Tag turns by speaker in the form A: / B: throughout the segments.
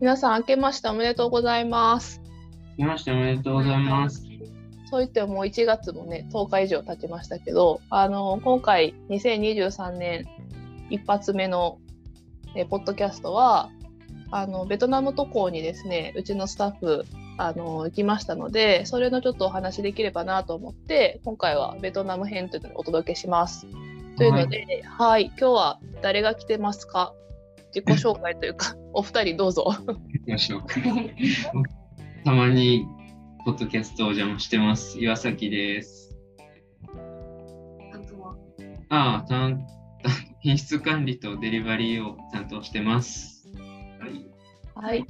A: 皆さん明けましておめでとうございます。
B: 明けましておめでとうございます。
A: そう言ってももう1月もね10日以上経ちましたけど、あの今回2023年一発目のえポッドキャストはあのベトナム渡航にですねうちのスタッフあの行きましたのでそれのちょっとお話できればなと思って今回はベトナム編というのをお届けします。というので、はい、今日は誰が来てますか？自己紹介というか お二人どうぞ。
B: 行きましょうか。たまにポッドキャストお邪魔してます。岩崎です。
C: あとは、
B: ああ、担 品質管理とデリバリーを担当してます。はい。
A: はい、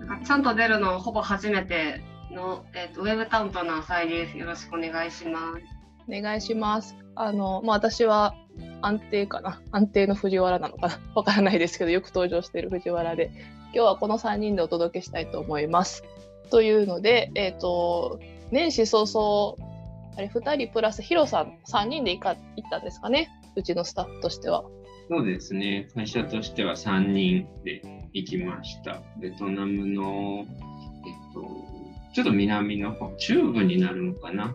C: なんかちゃんと出るのほぼ初めての、えーとウェブ担当の浅井です。よろしくお願いします。
A: お願いします。あの、まあ、私は安定かな安定の藤原なのかな わからないですけど、よく登場している藤原で、今日はこの3人でお届けしたいと思います。というので、えっ、と、年始早々、あれ、2人プラスヒロさん、3人で行か行ったんですかね、うちのスタッフとしては。
B: そうですね。会社としては3人で行きました。ベトナムの、えっと、ちょっと南の方、中部になるのかな。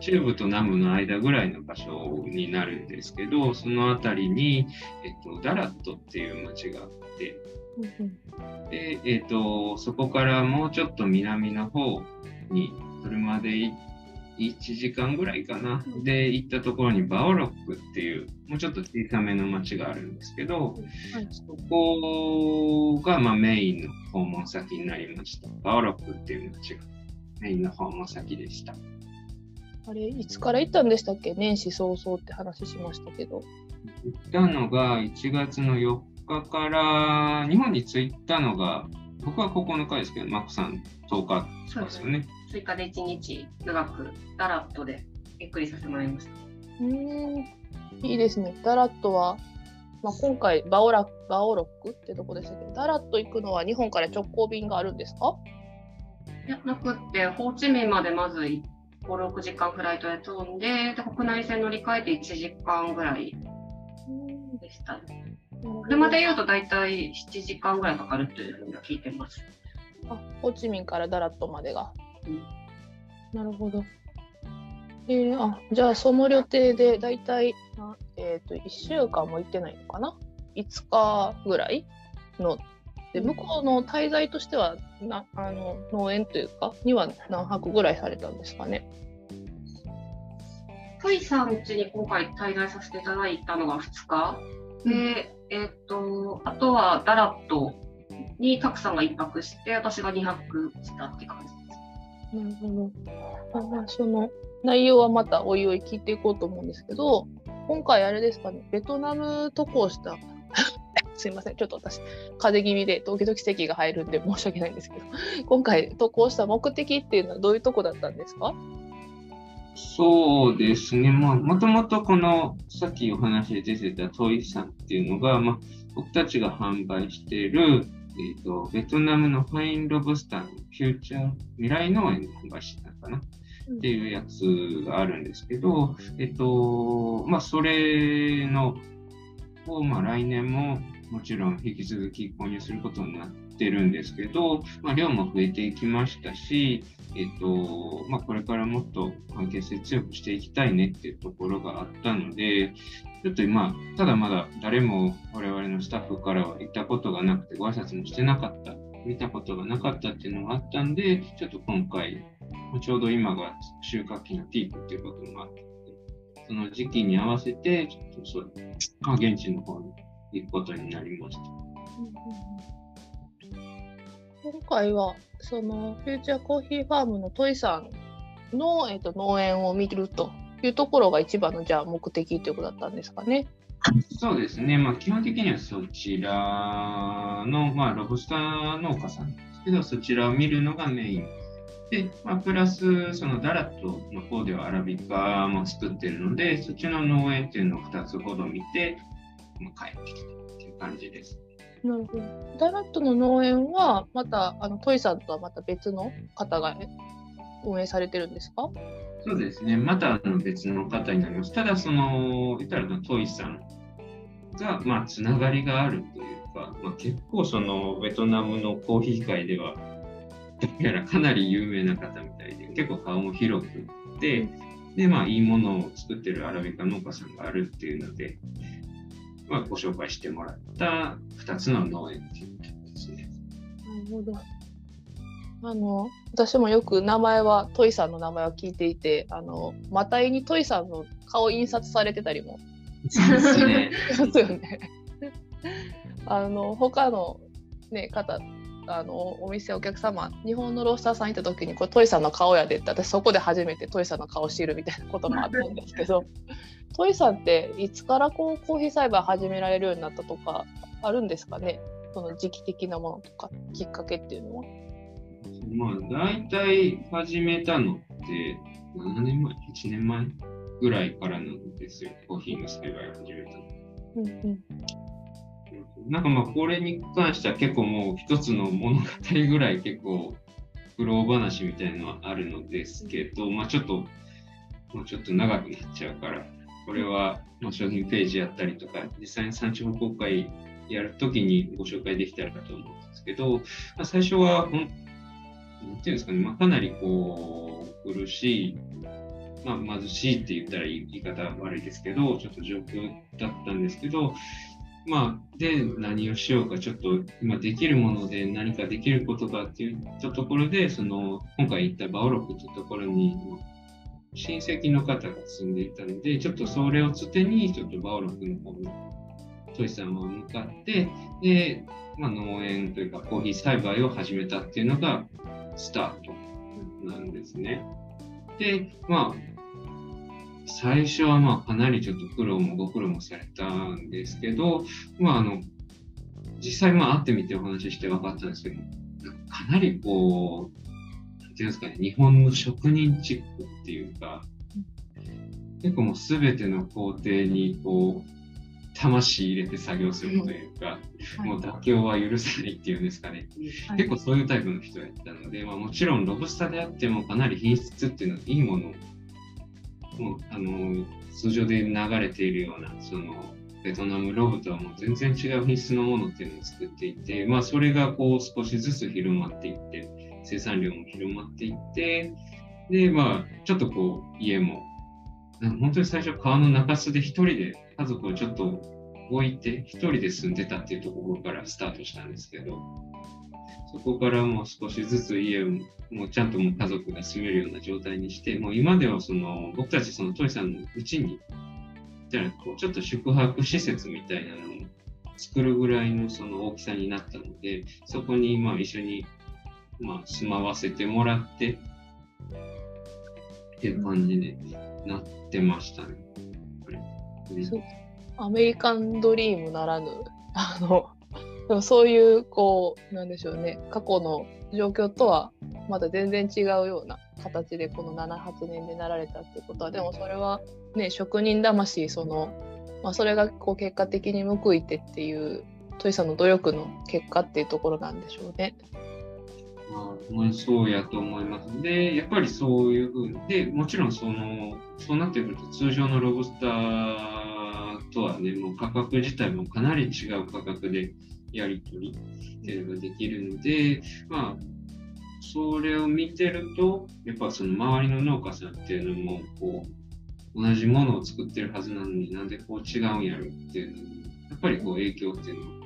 B: 中部と南部の間ぐらいの場所になるんですけど、その辺りに、えっと、ダラットっていう町があって、で、えっと、そこからもうちょっと南の方に車でい1時間ぐらいかな。で、行ったところにバオロックっていう、もうちょっと小さめの町があるんですけど、
A: はい
B: そこがまあメインの訪問先になりました。バオロックっていう町がメインの訪問先でした。
A: あれ、いつから行ったんでしたっけ？年始早々って話しましたけど。
B: 行ったのが1月の4日から、日本に着いたのが、僕は9日ですけど、マックさん10日ですよね。
C: 追加で1日長くダラットでゆっくりさせてもらいました。
A: うーん、いいですね。ダラットは、まあ、今回バオラバオロックってとこでしたけど、ダラット行くのは日本から直行便があるんですか？
C: いや、なくって、ホーチミンまでまず5、6時間フライトで飛んで、で国内線乗り換えて1時間ぐらいでしたね。車で言うと大体7時間ぐらいかかるというふうには聞いてます。
A: あホーチミンからダラットまでが。
C: うん
A: なるほど。えー、あじゃあその予定で大体な、えー、と1週間も行ってないのかな ?5 日ぐらいの。で向こうの滞在としてはなあの農園というかには何泊ぐらいされたんですかね
C: トイさん家に今回滞在させていただいたのが2日。で、えっ、と、あとはダラットにたくさんが1泊して、私が2泊したって感じです。
A: なるほど。あまあ、その内容はまたおいおい聞いていこうと思うんですけど、今回あれですかね、ベトナム渡航した、すいません、ちょっと私、風邪気味で時々咳が入るんで申し訳ないんですけど、今回渡航した目的っていうのはどういうとこだったんですか？
B: そうですね。まあ、もともとこの、さっきお話で出てたトイさんっていうのが、まあ、僕たちが販売している、えっ、と、ベトナムのファインロブスターのフューチャー、未来農園で販売してたのかな？っていうやつがあるんですけど、えっと、まあ、それの、を、まあ、来年ももちろん引き続き購入することになってるんですけど、まあ、量も増えていきましたし、えっと、まあ、これからもっと関係性強くしていきたいねっていうところがあったので、ちょっと今、ただまだ誰も我々のスタッフからは行ったことがなくて、ご挨拶もしてなかった、見たことがなかったっていうのがあったんで、ちょっと今回、ちょうど今が収穫期のピークっていうこともあって、その時期に合わせて、ちょっとそう、現地の方に行くことになりました。
A: 今回は、そのフューチャーコーヒーファームのトイさんの、えっと農園を見るというところが一番のじゃあ目的ということだったんですかね。
B: そうですね、まあ、基本的にはそちらの、まあ、ロブスター農家さんですけど、そちらを見るのがメイン。で、まあ、プラス、そのダラットの方ではアラビカも作ってるので、そっちの農園っていうのを2つほど見て、まあ、帰ってきたっていう感じです。
A: なるほど。ダラットの農園は、また、あの、トイさんとはまた別の方が運営されてるんですか？
B: そうですね、またあの別の方になります。ただ、その、言ったらトイさんが、まあ、つながりがあるというか、まあ、結構そのベトナムのコーヒー界ではやらかなり有名な方みたいで結構顔も広くてでまあいいものを作ってるアラビカ農家さんがあるっていうので、まあ、ご紹介してもらった2つの農園っていうことですね。
A: なるほどあの私もよく名前はトイさんの名前を聞いていてあのマタイにトイさんの顔印刷されてたりも
B: そうですね。
A: ますよね。あの他の、ね、方あのお店お客様日本のロースターさん行った時にこれトイさんの顔やでって私そこで初めてトイさんの顔知るみたいなこともあったんですけど トイさんっていつからこうコーヒー栽培始められるようになったとかあるんですかね？その時期的なものとかきっかけっていうのは。
B: まあ大体始めたのって7年前 ?1 年前ぐらいからなんですよコーヒーの栽培を始めたの。
A: うんうん
B: なんかまあこれに関しては結構もう一つの物語ぐらい結構苦労話みたいなのはあるのですけど、まあちょっと、もうちょっと長くなっちゃうから、これはまあ商品ページやったりとか、実際に産地報告会やるときにご紹介できたらと思うんですけど、まあ、最初はなんていうんですかね、まあ、かなりこう苦しい、まあ、貧しいって言ったら言い方悪いですけど、ちょっと状況だったんですけど、まあ、で、何をしようか、ちょっと今できるもので何かできることかっていったところで、その、今回行ったバオロクというところに、親戚の方が住んでいたので、ちょっとそれをつてに、ちょっとバオロクの方に、トイさんは向かって、で、まあ、農園というかコーヒー栽培を始めたっていうのがスタートなんですね。で、まあ、最初はまあかなりちょっと苦労もご苦労もされたんですけど、まああの、実際まあ会ってみてお話しして分かったんですけど、かなりこう、なんていうんですかね、日本の職人チックっていうか、結構もう全ての工程にこう、魂入れて作業するというか、もう妥協は許さないっていうんですかね、
A: はい。
B: 結構そういうタイプの人やったので、まあ、もちろんロブスターであってもかなり品質っていうのはいいものをあの通常で流れているようなそのベトナムロブとはもう全然違う品質のものっていうのを作っていて、まあ、それがこう少しずつ広まっていって生産量も広まっていってでまあちょっとこう家も本当に最初川の中州で一人で家族をちょっと置いて一人で住んでたっていうところからスタートしたんですけどそこからもう少しずつ家をもうちゃんともう家族が住めるような状態にしてもう今ではその僕たちそのトイさんのうちにじゃあこうちょっと宿泊施設みたいなのを作るぐらいのその大きさになったのでそこにまあ一緒にまあ住まわせてもらってっていう感じになってましたね。これ
A: アメリカンドリームならぬあのでもそういうこうなんでしょうね過去の状況とはまた全然違うような形でこの78年でなられたってことはでもそれはね職人魂その、まあ、それがこう結果的に報いてっていうトイさんの努力の結果っていうところなんでしょうね。
B: まあ、そうやと思います。で、やっぱりそういうふうに、で、もちろんその、そうなってくると通常のロブスターとはね、もう価格自体もかなり違う価格でやり取りっていうのができるので、まあ、それを見てると、やっぱその周りの農家さんっていうのも、こう、同じものを作ってるはずなのになんでこう違うんやろっていうのに、やっぱりこう影響っていうの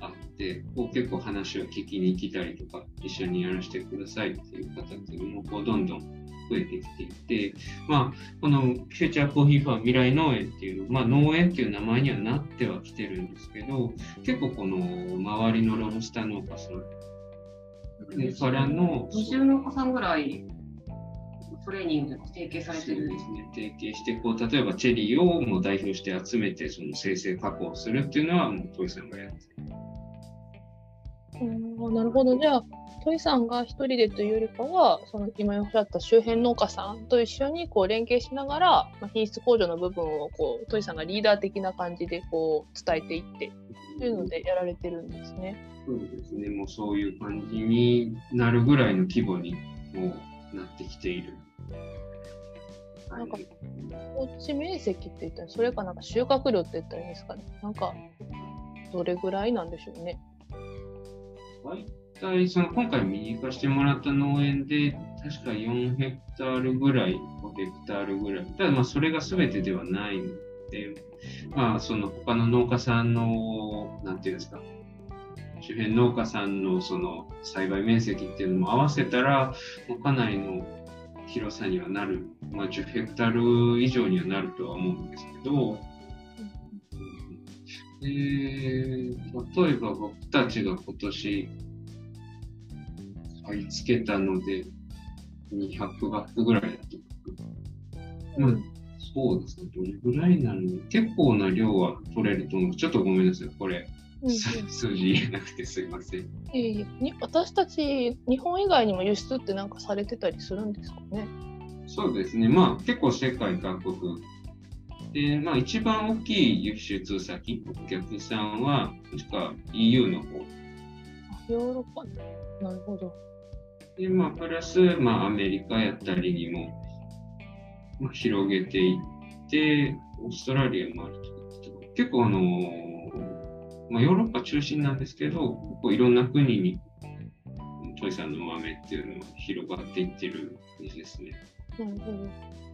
B: があって、こう結構話を聞きに来たりとか、一緒にやらせてくださいっていう方っていうのもこうどんどん増えてきていて、まあ、このフューチャーコーヒーファー未来農園っていう、まあ、農園っていう名前にはなってはきてるんですけど、結構この周りのロブスター農家さんでからの、
C: 20農家さんぐらいトレーニングで提携されてる。
B: そうですね、提携してこう、例えばチェリーをもう代表して集めて、その生成加工するっていうのは、もうトイさんがやってる。
A: うん。なるほど。じゃあトイさんが一人でというよりかはその今おっしゃった周辺農家さんと一緒にこう連携しながら、まあ、品質向上の部分をこうトイさんがリーダー的な感じでこう伝えていってというのでやられてるんですね。
B: そうですね、もうそういう感じになるぐらいの規模にもうなってきている。
A: なんか放置面積って言ったらそれかなんか収穫量って言ったらいいんですかねなんかどれぐらいなんでしょうね。
B: 大体その今回見に行かせてもらった農園で確か4ヘクタールぐらい、5ヘクタールぐらい。ただまあそれが全てではないので、まあその他の農家さんの、なんていうんですか、周辺農家さんのその栽培面積っていうのも合わせたら、かなりの広さにはなる、まあ、10ヘクタール以上にはなるとは思うんですけど、えー、例えば僕たちが今年買い付けたので200バッグぐらいだと。まあ、そうですね。どれぐらいになるの？結構な量は取れると思う。ちょっとごめんなさい。これ、うん、数字言えなくてすいません。
A: えー、私たち、日本以外にも輸出ってなんかされてたりするんですかね？
B: そうですね。まあ、結構世界各国で、まあ、一番大きい輸出先、お客さんは、確か EU の方。
A: ヨーロッパなるほど。
B: で、まあ、プラス、まあ、アメリカやったりにも、まあ、広げていって、オーストラリアもあると結構、あの、まあ、ヨーロッパ中心なんですけど、こういろんな国に、トイさんの豆っていうのは広がっていってる感じですね。
A: なるほど。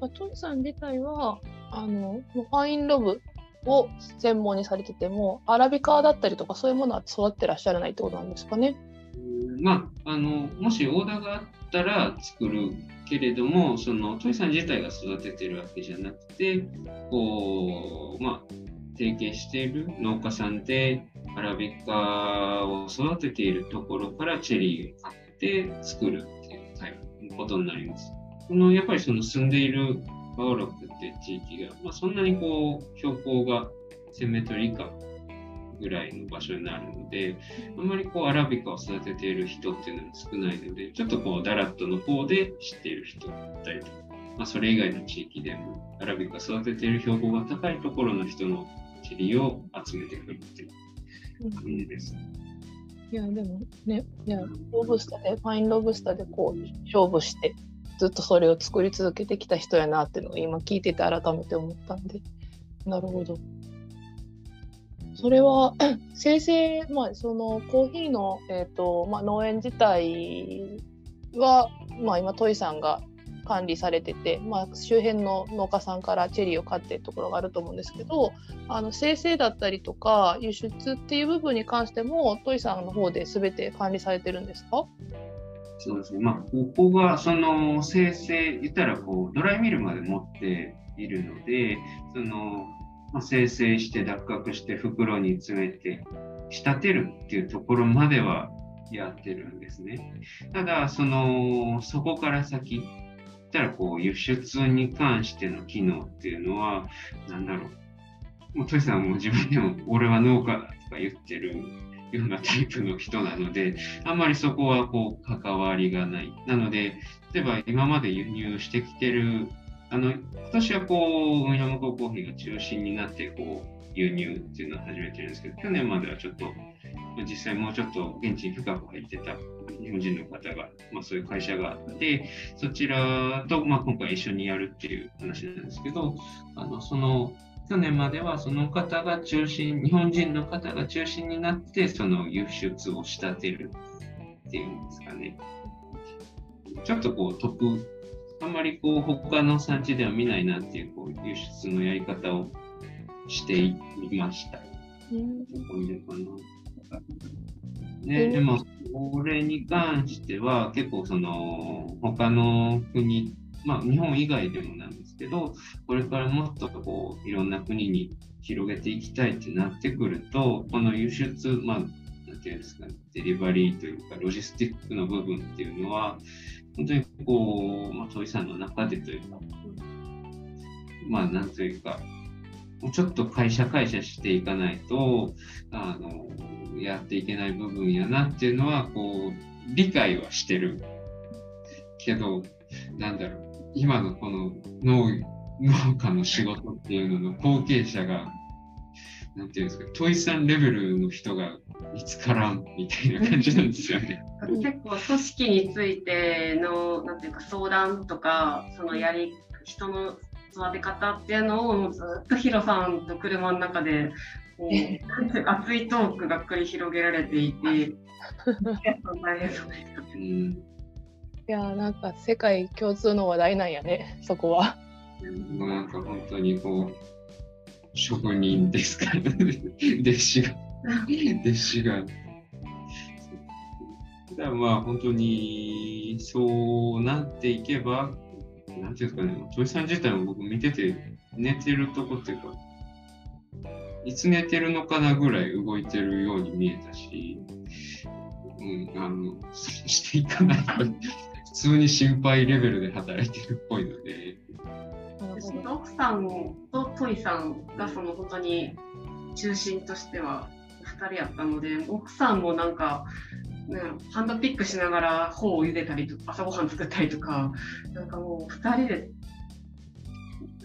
A: まあ、トイさん自体は、あのファインロブを専門にされててもアラビカだったりとかそういうものは育ってらっしゃらないってことなんですかね。
B: まあ、あのもしオーダーがあったら作るけれどもそのトイさん自体が育ててるわけじゃなくてこう、まあ、提携している農家さんでアラビカを育てているところからチェリーを買って作るっていうタイプのことになります。このやっぱりその住んでいるバオロックって地域が、まあ、そんなにこう標高が1000メートル以下ぐらいの場所になるので、あんまりこうアラビカを育てている人っていうのは少ないので、ちょっとこうダラットの方で知っている人だったりとか、まあ、それ以外の地域でもアラビカ育てている標高が高いところの人のチリを集めてくるっていう感じです。
A: いやでもね、いやロブスターでファインロブスターでこう勝負してずっとそれを作り続けてきた人やなっていうのを今聞いてて改めて思ったんでなるほど。それは生成、まあ、そのコーヒーの、えーとまあ、農園自体は、まあ、今トイさんが管理されてて、まあ、周辺の農家さんからチェリーを買っているところがあると思うんですけどあの生成だったりとか輸出っていう部分に関してもトイさんの方で全て管理されてるんですか？
B: そうですね。まあ、ここが、その、生成、言ったら、こう、ドライミルまで持っているので、その、まあ、生成して脱角して袋に詰めて仕立てるっていうところまではやってるんですね。ただ、その、そこから先、たら、こう、輸出に関しての機能っていうのは、なんだろう。もう、トシさんも自分でも、俺は農家だとか言ってるようなタイプの人なので、あんまりそこはこう関わりがない。なので、例えば今まで輸入してきてる、あの、今年はこう、海の向こうコーヒーが中心になって、こう、輸入っていうのを始めてるんですけど、去年まではちょっと、実際もうちょっと現地に深く入ってた日本人の方が、まあ、そういう会社があって、そちらと、まあ、今回一緒にやるっていう話なんですけど、あのその去年まではその方が中心、日本人の方が中心になって、その輸出を仕立てるっていうんですかね。ちょっとこう、得、あんまりこう、他の産地では見ないなっていうこう輸出のやり方をしていました。うん、ね、でも、これに関しては結構その、他の国、まあ日本以外でもなんですけど、これからもっとこういろんな国に広げていきたいってなってくると、この輸出、まあ、なんていうんですかね、デリバリーというか、ロジスティックの部分っていうのは、本当にこう、まあ、鳥さんの中でというか、まあ、なんというか、ちょっと会社会社していかないと、あの、やっていけない部分やなっていうのは、こう、理解はしてる。けど、なんだろう、今のこの農農家の仕事っていうのの後継者が、なんていうんですか、トイさんレベルの人が見つからんみたいな感じなんですよね。
C: 結構組織についてのなんていうか相談とかそのやり人の育て方っていうのをずっとヒロさんと車の中でこう 熱いトークが繰り広げられていて、大変そうでした。
B: うん、
A: いやーなんか世界共通の話題なんやねそこは。
B: なんか本当にこう、職人ですから、弟子が、弟子が。だからまあ本当にそうなっていけば、なんていうんですかね、土井さん自体も僕見てて寝てるとこっていうか、いつ寝てるのかなぐらい動いてるように見えたし、うん、あの、していかないと、普通に心配レベルで働いてるっぽいので、
C: 私と奥さんとトイさんがその本当に中心としては2人やったので奥さんもなんか、ね、ハンドピックしながら頬を茹でたりとか朝ごはん作ったりとかなんかもう2人で。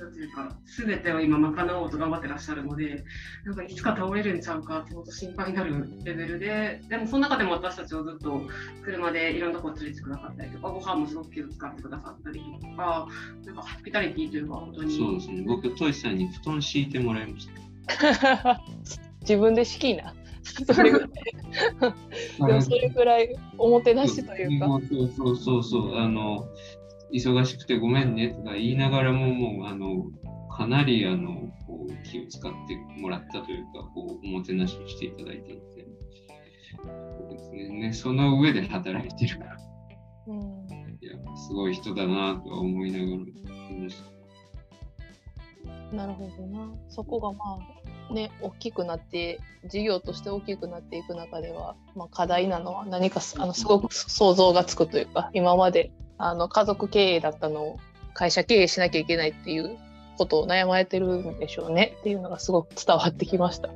C: なんていうか全てを今賄おうと頑張ってらっしゃるのでなんかいつか倒れるんちゃうかって本当心配になるレベルででもその中でも私たちをずっと車でいろんなところ連れてくださったりとかご飯もすごく気を使ってくださったりとかなんかホスピタリティというか本当に
B: そうですね、僕、トイさんに布団敷いてもらいました。
A: 自分で敷きな。それぐらいでもそれぐらいおもてなしというか。
B: そうそうそうそう、あの、忙しくてごめんねとか言いながらも、もう、あの、かなり、あの、こう気を使ってもらったというか、こう、おもてなしをしていただいていて、そうですね、ねその上で働いてるから、
A: うん
B: いや、すごい人だなとは思いながら見ました。
A: なるほどな。そこがまあね大きくなって事業として大きくなっていく中では、まあ、課題なのは何かすあのすごく想像がつくというか今まであの家族経営だったのを会社経営しなきゃいけないっていうことを悩まれてるんでしょうねっていうのがすごく伝わってきました。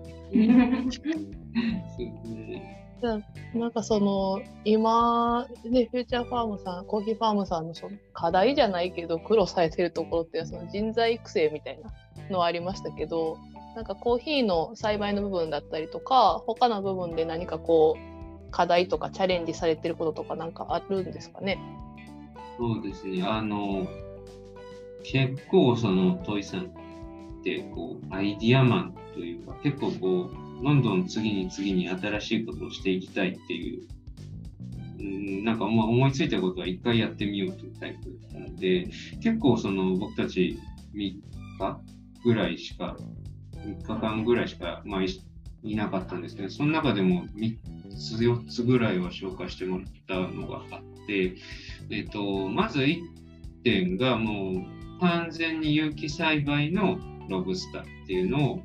A: なん。かその今ねフューチャーファームさん。コーヒーファームさん。のその課題じゃないけど苦労されてるところってその人材育成みたいなのはありましたけどなん。かコーヒーの栽培の部分だったりとか他の部分で何かこう課題とかチャレンジされてることとかなん。かあるん。ですかね
B: そうですね。あの、結構そのトイさんってこうアイディアマンというか、結構こう、どんどん次に次に新しいことをしていきたいっていう、うん、なんかまあ思いついたことは一回やってみようというタイプなので、結構その僕たち3日ぐらいしか、3日間ぐらいしか、まあ、いいなかったんですけど、その中でも3つ、4つぐらいは紹介してもらったのがあって、えっと、まず1点がもう完全に有機栽培のロブスターっていうのを、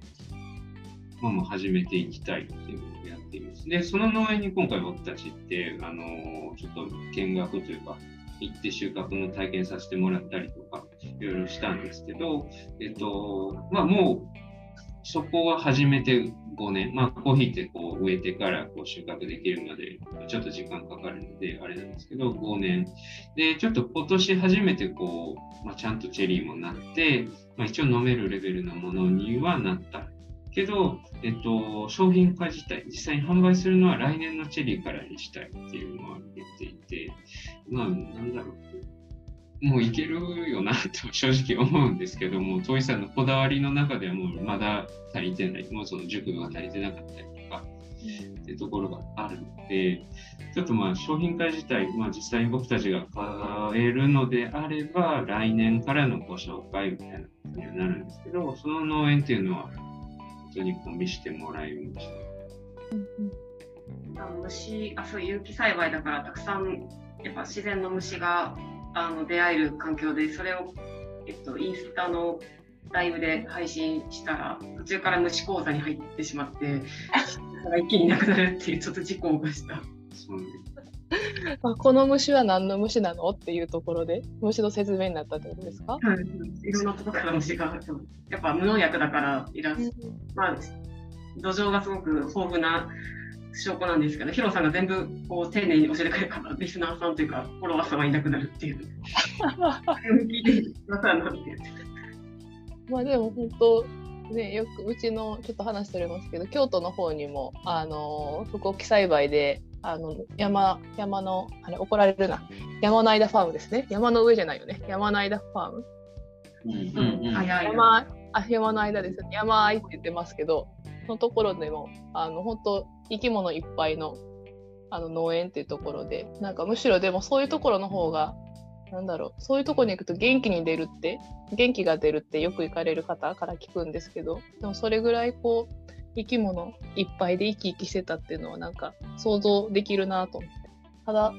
B: まあ、もう始めていきたいっていうのをやっています。で、その農園に今回僕たちって、あのちょっと見学というか、行って収穫の体験させてもらったりとか、いろいろしたんですけど、えっと、まあもう、そこは始めて5年、まあコーヒーってこう植えてからこう収穫できるまでちょっと時間かかるのであれなんですけど、5年。で、ちょっと今年初めてこう、まあ、ちゃんとチェリーもなって、まあ、一応飲めるレベルのものにはなった。けど、えっと、商品化自体、実際に販売するのは来年のチェリーからにしたいっていうのは言っていて、まあ、なんだろう。もういけるよなと正直思うんですけども、トイさんのこだわりの中ではもうまだ足りてない、もうその熟度が足りてなかったりとか、っていうところがあるので、ちょっとまあ商品化自体、まあ、実際に僕たちが買えるのであれば、来年からのご紹介みたいなことにはなるんですけど、その農園っていうのは、本当にこう見せてもらいました。
C: 虫あそう有機栽培だからたくさんやっぱ自然の虫があの出会える環境でそれを、えっと、インスタのライブで配信したら途中から虫講座に入ってしまって一気になくなるっていうちょっと事故を起こした。
A: まあ、この虫は何の虫なのっていうところで虫の説明になったってことですか、
C: い。ろんなところから虫がやっぱ無農薬だからいらっまあ、土壌がすごく豊富な証拠なんですけど、ヒロさんが全部こう丁寧に教えてくれるから、リスナーさんというか、フォロワーさんはいなくなる っていう。
A: まあでも本当ねよくうちのちょっと話しておりますけど京都の方にもあの福沖栽培であの山山のあれ怒られるな。山の間ファームですね。山の上じゃないよね。山の間ファーム。
B: うんうんうん。
C: 早いな。
A: 山あ山の間です。山あいって言ってますけどのところでもあの本当生き物いっぱいのあの農園っていうところでなんかむしろでもそういうところの方がなんだろうそういうとこに行くと元気に出るって元気が出るってよく行かれる方から聞くんですけどでもそれぐらいこう生き物いっぱいで生き生きしてたっていうのはなんか想像できるなと思ってただ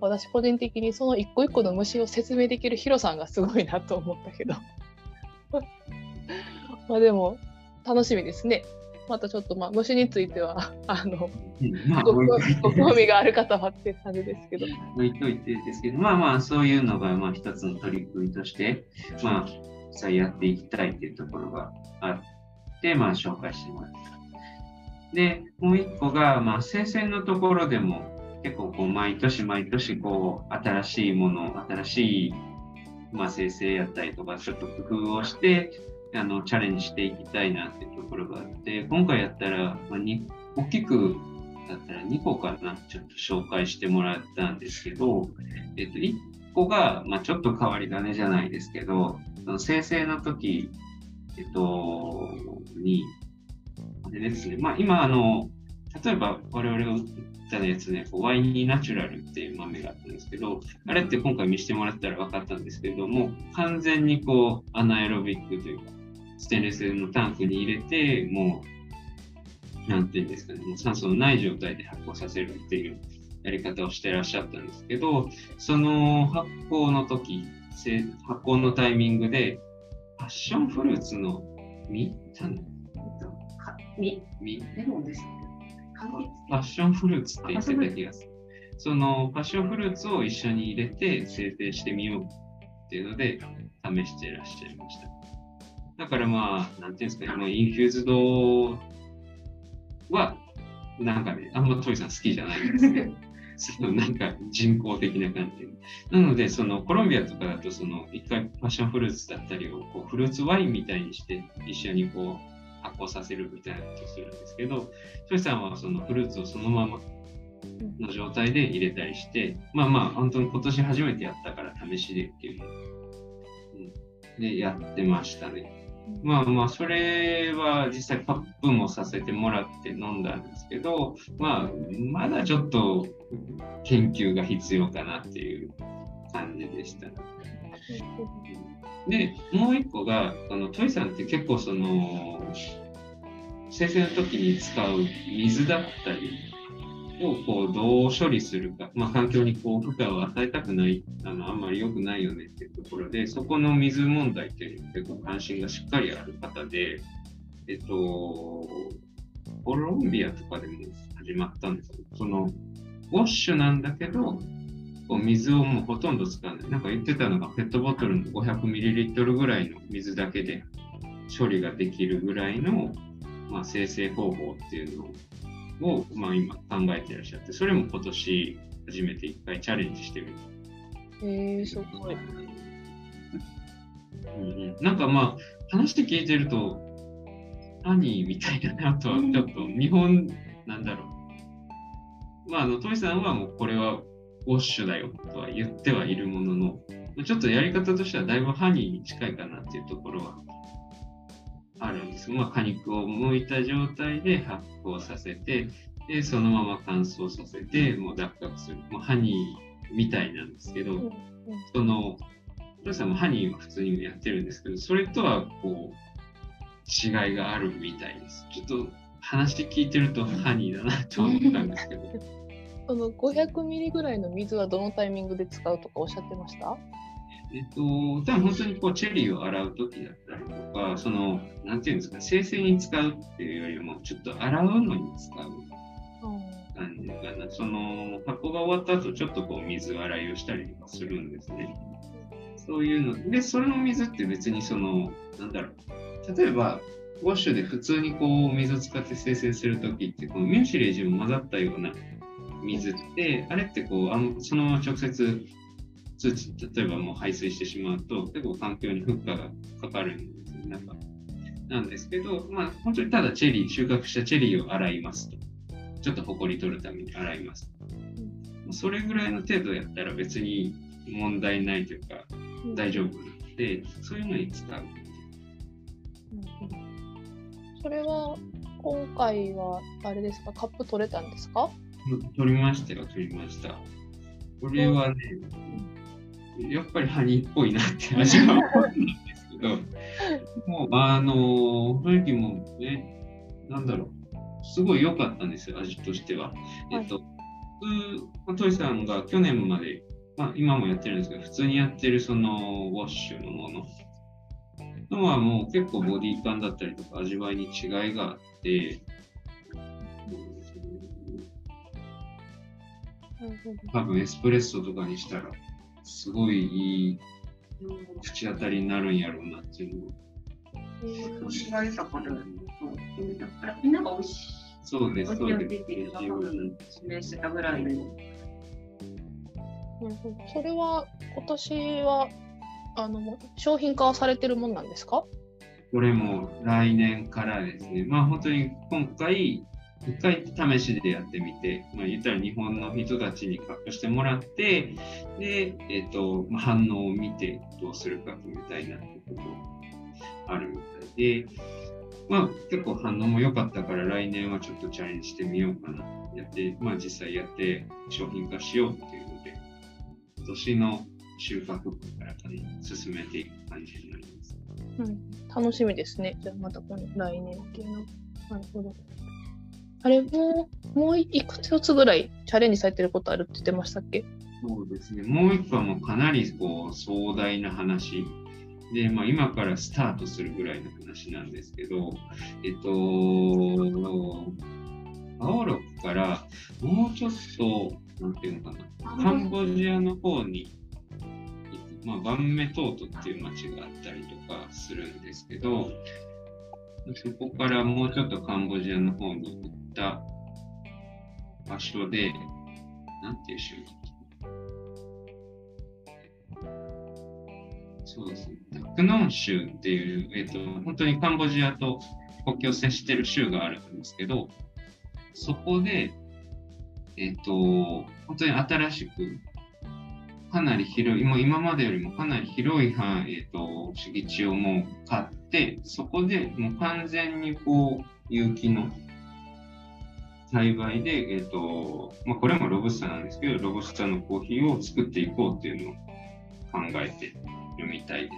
A: 私個人的にその一個一個の虫を説明できるヒロさんがすごいなと思ったけどまあでも楽しみですねまたちょっとまあ虫については あの、まあ、ごご興味がある方はって感じですけど。
B: 置いといてですけどまあまあそういうのがまあ一つの取り組みとしてまあさやっていきたいっていうところがあって、まあ、紹介してもらった。で、もう一個が、まあ、生鮮のところでも結構こう毎年毎年こう新しいもの、新しい、まあ、生成やったりとかちょっと工夫をしてあのチャレンジしていきたいなっていうところがあって今回やったら、まあ、に大きくだったら2個かなちょっと紹介してもらったんですけど、えっと、1個が、まあ、ちょっと変わり種じゃないですけどその生成の時、えっと、にでですね、まあ、今あの例えば我々が売ったやつね、ワイニーナチュラルっていう豆があったんですけど、あれって今回見せてもらったら分かったんですけれども、完全にこうアナエロビックというか、ステンレスのタンクに入れて、もう、なんていうんですかね、もう酸素のない状態で発酵させるっていうやり方をしてらっしゃったんですけど、その発酵の時、発酵のタイミングで、パッションフルーツの実？種
C: 実実レモンです
B: パッションフルーツって言ってた気がする。そのパッションフルーツを一緒に入れて制定してみようっていうので試していらっしゃいました。だからまあ、なんていうんですかね、 infused は、なんかね、あんまトイさん好きじゃないんですけど、そのなんか人工的な感じ。なので、そのコロンビアとかだと、その一回パッションフルーツだったりをこうフルーツワインみたいにして一緒にこう発酵させるみたいなことをするんですけど、トイさんはそのフルーツをそのままの状態で入れたりして、まあまあ、本当に今年初めてやったから試しでっていうの、うん、でやってましたね。まあまあ、それは実際カップもさせてもらって飲んだんですけど、まあ、まだちょっと研究が必要かなっていう感じでした。で、もう一個が、あのトイさんって結構その先、生の時に使う水だったりをこうどう処理するか、まあ、環境にこう負荷を与えたくない。あの、あんまり良くないよねっていうところで、そこの水問題っていうのに結構関心がしっかりある方で、えっと、コロンビアとかでも始まったんですけど、その、ウォッシュなんだけど、こう水をもうほとんど使わない。なんか言ってたのが、ペットボトルの 500ml ぐらいの水だけで処理ができるぐらいの、まあ、生成方法っていうのを、まあ、今考えていらっしゃって、それも今年初めて一回チャレンジしてる。
A: へえー、すごい。
B: うん、なんかまあ、話して聞いてると、何みたいだなとは、ちょっと日本、なんだろう。まあ、あの、トミさんはもうこれはウォッシュだよとは言ってはいるものの、ちょっとやり方としてはだいぶハニーに近いかなっていうところはあるんです。まあ、果肉を剥いた状態で発酵させて、でそのまま乾燥させて、もう脱角する。もうハニーみたいなんですけど、その、トさんもハニーは普通にやってるんですけど、それとはこう、違いがあるみたいです。ちょっと話聞いてるとハニーだなと思ったんですけど。
A: その500ミリぐらいの水はどのタイミングで使うとかおっしゃってました？
B: えっと、多分本当にこうチェリーを洗う時だったりとか、その、なんていうんですか、生成に使うっていうよりも、ちょっと洗うのに使う感じかな。その、発酵が終わった後、ちょっとこう水洗いをしたりとかするんですね。そういうの。で、それの水って別にその、なんだろう。例えば、ウォッシュで普通にこう水を使って生成するときって、このミューシレージも混ざったような水って、あれってこうあのそのまま直接通知、例えばもう排水してしまうと、結構環境に負荷がかかるんですよ、なんか。なんですけど、まあ、本当にただチェリー、収穫したチェリーを洗いますと。ちょっとほこり取るために洗いますと。それぐらいの程度やったら別に問題ないというか、大丈夫なので、そういうのに使う。
A: それは今回はあれですか、カップ取れたんですか？
B: 取りましたよ、取りました。これはね、やっぱりハニーっぽいなって味は思うんですけど、もう、あの、雰囲気もね、なんだろう、すごい良かったんですよ、味としては。えっと、普通、トイさんが去年まで、まあ、今もやってるんですけど、普通にやってるそのウォッシュのもの。のはもう結構ボディ感だったりとか味わいに違いがあって、多分エスプレッソとかにしたらすごいいい口当たりになるんやろうなっていうのを。
C: 知られたから、みんなが美味しい。
B: そうです。そう
C: です。指名してたぐらいの。
A: それは今年はあの商品化されてるもんなんですか？
B: これも来年からですね。まあ本当に今回一回試しでやってみて、まあ、言ったら日本の人たちにカットしてもらって、で、えっ、ー、と、まあ、反応を見てどうするかみたいなことあるみたいで、まあ結構反応も良かったから来年はちょっとチャレンジしてみようかな。やって、まあ実際やって商品化しようっていうので、今年の収穫から進めていく感じになります。
A: うん、楽しみですね。じゃあまた来年っていうの。なるほど。あれも、もういくつぐらいチャレンジされてることあるって言ってましたっけ？
B: そうですね。もう一個はもうかなりこう壮大な話。で、まあ、今からスタートするぐらいの話なんですけど、えっと、青ロクからもうちょっと、なんていうのかな、カンボジアの方にまあ、バンメトートっていう町があったりとかするんですけど、そこからもうちょっとカンボジアの方に行った場所で、なんていう州そうですね。クノン州っていう、えっ、ー、と、本当にカンボジアと国境を接してる州があるんですけど、そこで、えっ、ー、と、本当に新しく、かなり広い、もう今までよりもかなり広い範囲、えっ、ー、と、敷地をもう買って、そこでもう完全にこう、有機の栽培で、えーとまあ、これもロブスターなんですけど、ロブスターのコーヒーを作っていこうっていうのを考えてるみたいで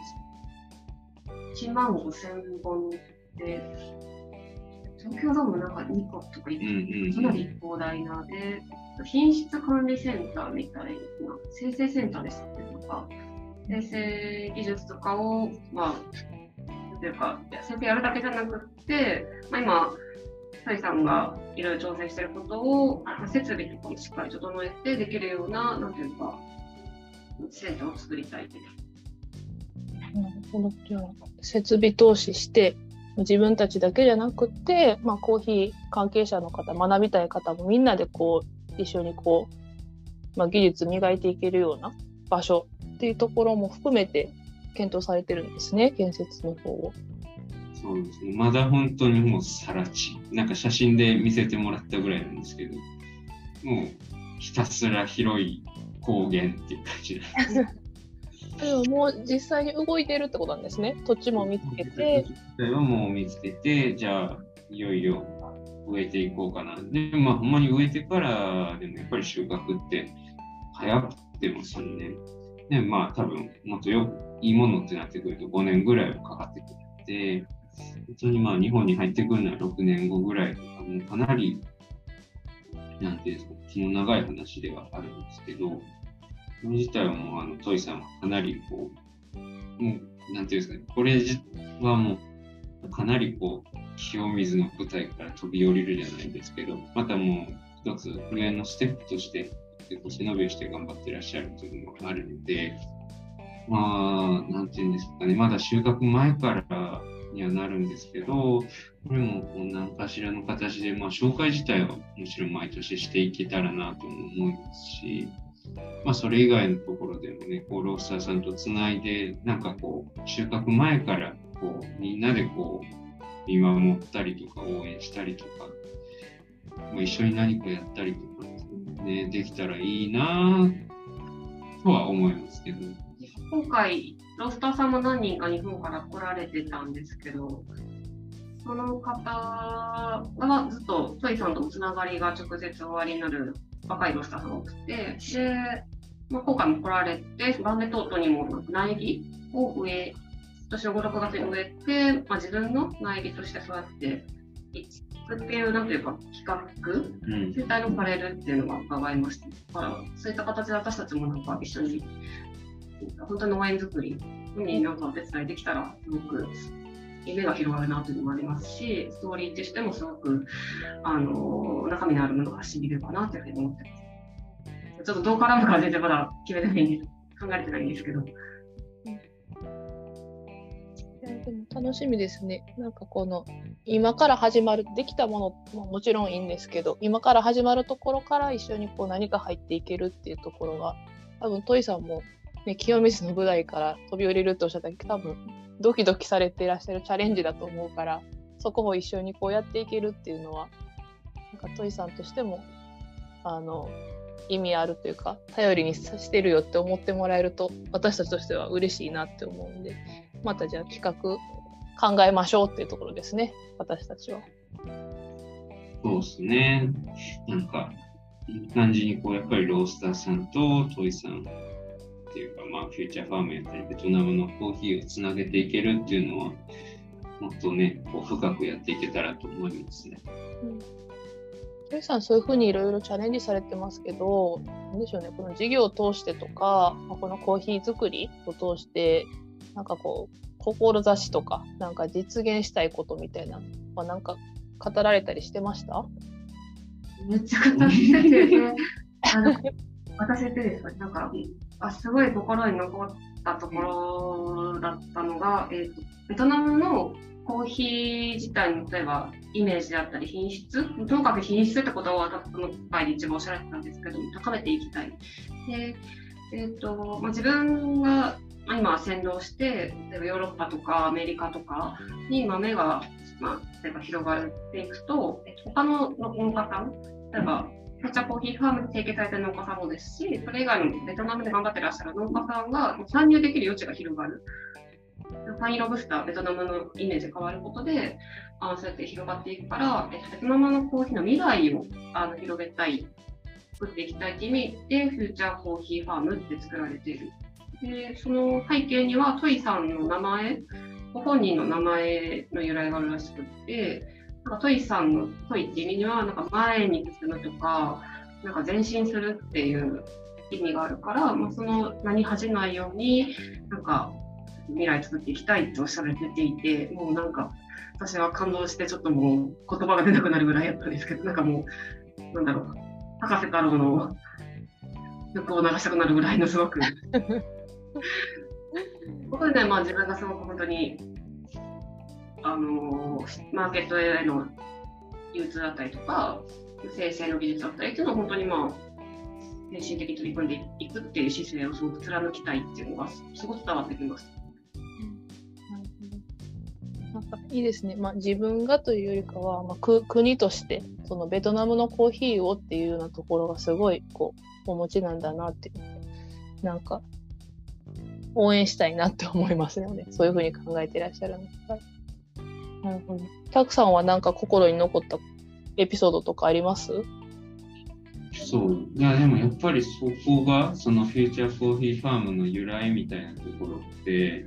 C: す。1万5000本で、東京ドームなんか2個とか言って、かなり広大なで、品質管理センターみたいな、生成センターですっていうのか、生成技術とかを、まあ、というか、先生やるだけじゃなくて、まあ、今、サイさんがいろいろ挑戦してることを、設備とかもしっかり整えてできるような、なんていうか、センターを作りたいです。
A: なるほど。じゃあ、設備投資して、自分たちだけじゃなくて、まあ、コーヒー関係者の方、学びたい方もみんなでこう、一緒にこう、まあ、技術磨いていけるような場所っていうところも含めて検討されてるんですね、建設の方を。
B: そうですね。まだ本当にもうさら地。なんか写真で見せてもらったぐらいなんですけど、もうひたすら広い高原っていう感じです。
A: で ももう実際に動いてるってことなんですね。土地も見つけて。
B: 土地はもう見つけて、じゃあいよいよ植えていこうかな。で、まあほんまに植えてからでもやっぱり収穫って早くても3年。ね、まあ多分もっとよいいものってなってくると5年ぐらいはかかってくるので、本当にまあ日本に入ってくるのは6年後ぐらいとか、もうかなり、なんていうんですか、気の長い話ではあるんですけど、それ自体はもう、あの、トイさんはかなりこう、もう、なんていうんですかね、これはもう、かなりこう、清水の舞台から飛び降りるじゃないですけど、またもう一つ上のステップとして、背伸びをして頑張ってらっしゃるというのもあるので、まあ、なんていうんですかね、まだ収穫前からにはなるんですけど、これも何かしらの形で、まあ、紹介自体はもちろん毎年していけたらなとも思いますし、まあ、それ以外のところでもね、こうロースターさんとつないで、なんかこう、収穫前からこうみんなでこう見守ったりとか応援したりとか、も一緒に何かやったりとか、ね、できたらいいなとは思いますけど。
C: 今回、ロースターさんも何人か日本から来られてたんですけど、その方がずっとトイさんとのつながりが直接終わりになる若いロスターさんが多くて、で、まあ、今回も来られて、バンデトートにも苗木を植え、今年の5、6月に植えて、まあ、自分の苗木としてそうやってっていう、なんていうか、企画、全体のパレルっていうのは伺いました。だから、そういった形で私たちもなんか一緒に、本当に農園作りになんかお手伝いできたら、すごく夢が広がるなというのもありますし、ストーリーとしてもすごく、あの、中身のあるものがしみるかなというふうに思ってます。ちょっとどう絡むかは全然まだ決めてないんです、考えてないんですけど。
A: でも楽しみですね。なんかこの今から始まるできたものももちろんいいんですけど今から始まるところから一緒にこう何か入っていけるっていうところが多分トイさんも、ね、清水の舞台から飛び降りるとおっしゃったけど多分ドキドキされていらっしゃるチャレンジだと思うからそこを一緒にこうやっていけるっていうのはなんかトイさんとしてもあの意味あるというか頼りにしてるよって思ってもらえると私たちとしては嬉しいなって思うんでまたじゃあ企画考えましょうっていうところですね私たちは。
B: そうですね。なんかいい感じにこうやっぱりロースターさんとトイさんフューチャーファームやったりベトナムのコーヒーをつなげていけるっていうのはもっとねこう深くやっていけたらと思いますね。うん。
A: イさん、そういうふうにいろいろチャレンジされてますけど、なんでしょうね、この事業を通してとか、このコーヒー作りを通して、なんかこう、志とか、なんか実現したいことみたいな、まあ、なんか語られたりしてました？
C: めっちゃ語ってて、あの私ってですか、なんか、あすごい心に残ったところだったのが、えーとベトナムのコーヒー自体の例えばイメージであったり品質ともかく品質ってことを私の回で一番おっしゃられてたんですけど高めていきたい。でえーとまあ、自分が今先導して例えばヨーロッパとかアメリカとかに豆が、まあ、例えば広がっていくと他の農家さん例えばフェチャコーヒーファームで提携されてる農家さんもですしそれ以外のベトナムで頑張ってらっしゃる農家さんが参入できる余地が広がる。ファインロブスター、ベトナムのイメージが変わることで、あそうやって広がっていくから、ベトナムのコーヒーの未来をあの広げたい、作っていきたいという意味で、フューチャーコーヒーファームって作られている。で、その背景には、トイさんの名前、ご本人の名前の由来があるらしくて、なんかトイさんのトイっていう意味には、なんか前に進むとか、なんか前進するっていう意味があるから、まあ、その名に恥じないように、なんか未来作っていきたいっておっしゃられていて、もうなんか、私は感動して、ちょっともう言葉が出なくなるぐらいやったんですけど、なんかもう、なんだろう、博士太郎の曲を流したくなるぐらいのすごく。ここで、ね、まあ、自分がすごく本当に、あのマーケットへの流通だったりとか、生成の技術だったりっていうのは本当にまあ、精神的に取り組んでいくっていう姿勢をすごく貫きたいっていうのがすごく伝わってきます。
A: なんかいいですね、まあ、自分がというよりかは、まあ、く国としてそのベトナムのコーヒーをっていうようなところがすごいこうお持ちなんだなってなんか応援したいなって思いますよね。そういうふうに考えていらっしゃるのなるほどたくさんはなんか心に残ったエピソードとかあります？
B: そう。いやでもやっぱりそこがそのフューチャーコーヒーファームの由来みたいなところって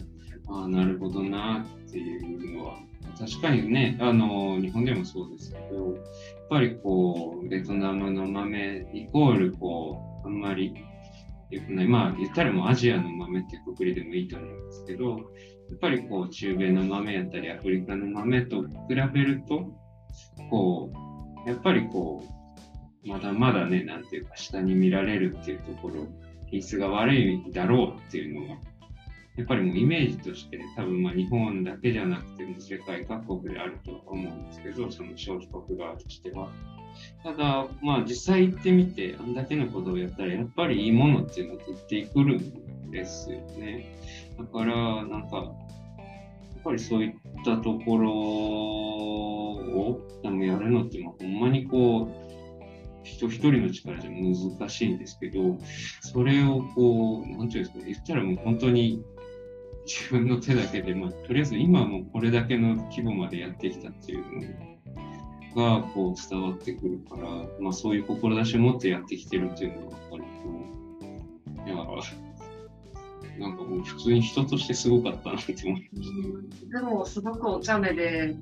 B: ああなるほどなっていうのは確かにねあの日本でもそうですけどやっぱりこうベトナムの豆イコールこうあんまりよくない。まあ言ったらもうアジアの豆ってくくりでもいいと思うんですけどっぱりこう中米の豆やったりアフリカの豆と比べるとこうやっぱりこうまだまだねなんていうか下に見られるっていうところ品質が悪いだろうっていうのがやっぱりもうイメージとして多分まあ日本だけじゃなくても世界各国であるとは思うんですけどその消費国側としては。ただまあ実際行ってみてあんだけのことをやったらやっぱりいいものっていうのが出てくるんですよね。だからなんかやっぱりそういったところをでもやるのってほんまにこう人一人の力じゃ難しいんですけど、それをこう、なんていうんですか、言ったらもう本当に自分の手だけで、まあ、とりあえず今もこれだけの規模までやってきたっていうのがこう伝わってくるから、まあ、そういう志を持ってやってきてるっていうのが分かると、いや、なんかもう普通に人としてすごかったなって思いまし
C: た。でも、すごくお茶目で、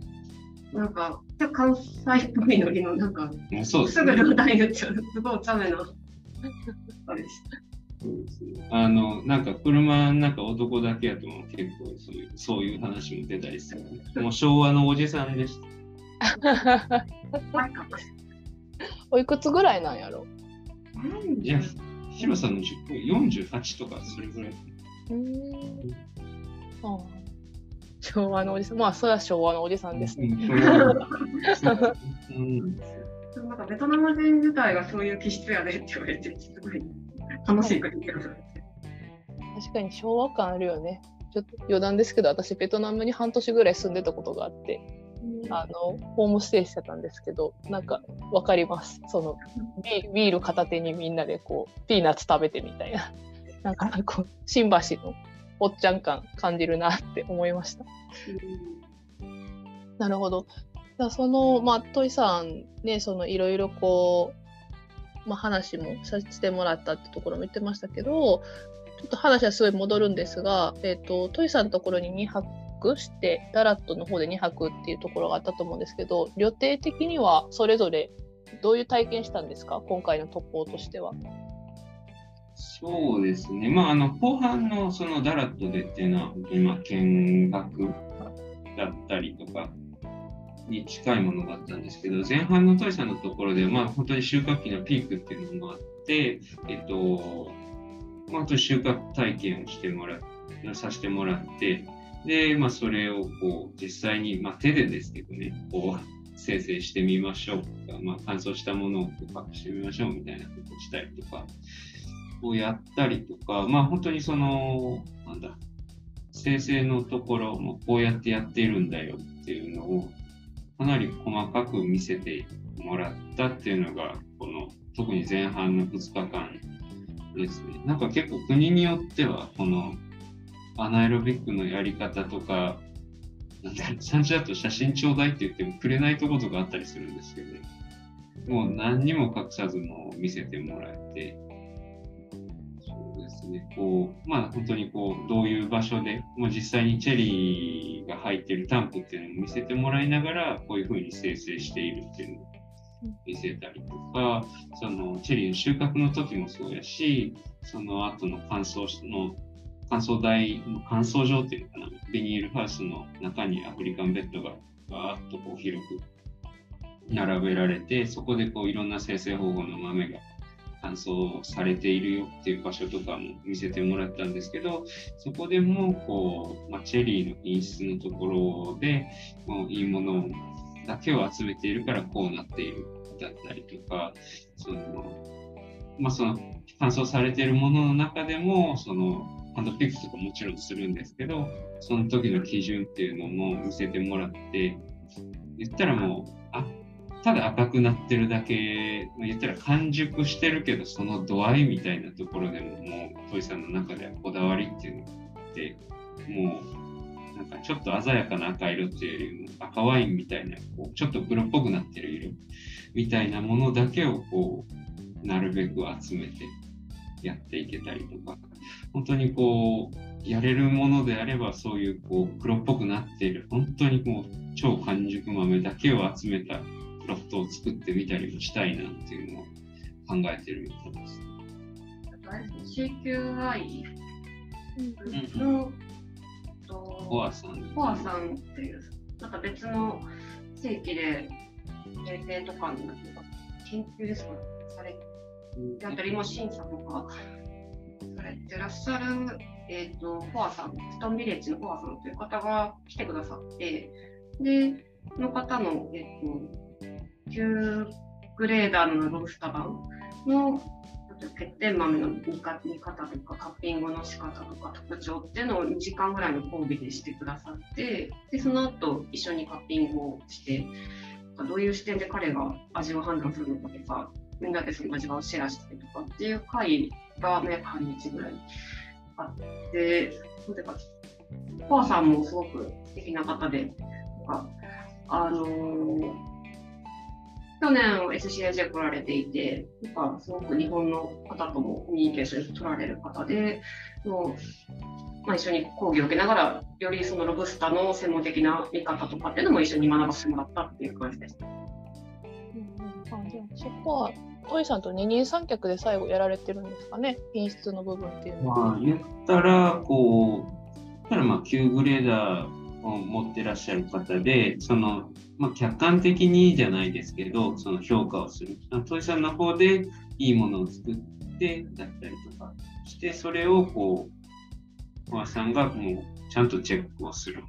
C: なんか、関西っぽいノリの、なんか、そうす、ね,、ぐ両断言っちゃう、すごいお茶目な、あれでした。
B: あの、なんか車なんか男だけやとも結構そういうそういう話も出たりする、ね。もう昭和のおじさんでした。
A: おいくつぐらいなんやろ？
B: いや、ヒロさんの48とかそれぐらい。うん。
A: ああ昭和のおじさん。まあ、それは昭和のおじさんですね。
C: うん、なんかベトナム人自体がそういう気質やでって言われて、すごい楽しい国確
A: かに昭和感あるよね。ちょっと余談ですけど、私、ベトナムに半年ぐらい住んでたことがあって、あのホームステイしてたんですけど、なんか分かります。そのビビール片手にみんなでこうピーナッツ食べてみたいな、なんかこう新橋のおっちゃん感感じるなって思いました。なるほど。だその、まあ、トイさんね、そのいろいろこう、まあ、話もさせてもらったってところも言ってましたけどちょっと話はすごい戻るんですが、えーと、トイさんのところに2泊してダラットの方で2泊っていうところがあったと思うんですけど旅程的にはそれぞれどういう体験したんですか？今回の特攻としては。
B: そうですね、まあ、あの後半のそのダラットでっていうのは、今、見学だったりとか、に近いものがあったんですけど、前半のトイさんのところで、まあ、本当に収穫期のピークっていうのもあって、えっと、まあ、と収穫体験をしてもらう、させてもらって、で、まあ、それをこう実際に、まあ、手でですけどね、こう生成してみましょうとか、まあ、乾燥したものをパックしてみましょうみたいなことをしたりとか、をやったりとか、まあ、本当にその、なんだ、生成のところもこうやってやっているんだよっていうのをかなり細かく見せてもらったっていうのが、この特に前半の2日間ですね。なんか結構国によっては、このアナエロビックのやり方とか、なんだと写真ちょうだいって言ってもくれないところとかあったりするんですけど、ね、もう何にも隠さずも見せてもらえて、で、こう、まあ本当にこう、どういう場所で、もう実際にチェリーが入ってるタンクっていうのを見せてもらいながら、こういうふうに生成しているっていうのを見せたりとか、そのチェリーの収穫の時もそうやし、その後の乾燥の乾燥台の乾燥場っていうのかな、ビニールハウスの中にアフリカンベッドがバーッとこう広く並べられて、そこでこういろんな生成方法の豆が乾燥されているよっていう場所とかも見せてもらったんですけど、そこでもこう、まあ、チェリーの品質のところで、もういいものだけを集めているからこうなっているだったりとか、そのまあ、その乾燥されているものの中でも、そのハンドピックとかもちろんするんですけど、その時の基準っていうのも見せてもらって、言ったらもう、ただ赤くなってるだけ、言ったら完熟してるけど、その度合いみたいなところでも、もう、トイさんの中ではこだわりっていうのがあって、もう、なんかちょっと鮮やかな赤色っていうよりも、赤ワインみたいな、こうちょっと黒っぽくなってる色みたいなものだけを、こう、なるべく集めてやっていけたりとか、本当にこう、やれるものであれば、そういうこう黒っぽくなっている、本当にこう、超完熟豆だけを集めたロフトを作ってみたりもしたいなっていうのを考えてるみたいです。
C: CQI の、
B: コアさん。
C: コアさんっていう、また別の地域で衛星とかの研究ですかされてあったり、も審査とかされてらっしゃる、えーと、コアさん、ストンビレッジのコアさんという方が来てくださって、で、その方の、えーと9グレーダーのロブスター版の欠点豆の煮方とかカッピングの仕方とか特徴っていうのを2時間ぐらいの講義でしてくださってでその後一緒にカッピングをしてどういう視点で彼が味を判断するのかとかみんなでその味をシェアしたりとかっていう会が約半日ぐらいあって、コアさんもすごく素敵な方で、なんかあのー、去年 SCAJ 来られていて、なんかすごく日本の方ともコミュニケーション取られる方で、もうまあ、一緒に講義を受けながら、よりそのロブスターの専門的な見方とかっていうのも一緒に学ばせてもらったっていう感じでした。うん
A: うん、あでもそこはトイさんと二人三脚で最後やられてるんですかね、品質の部分っていうのは。
B: まあ、言ったら、こう、ただまあ、旧グレーダーを持ってらっしゃる方で、その、まあ、客観的にじゃないですけど、その評価をする。トイさんの方でいいものを作ってだったりとかして、それをこう、コアさんがもうちゃんとチェックをする。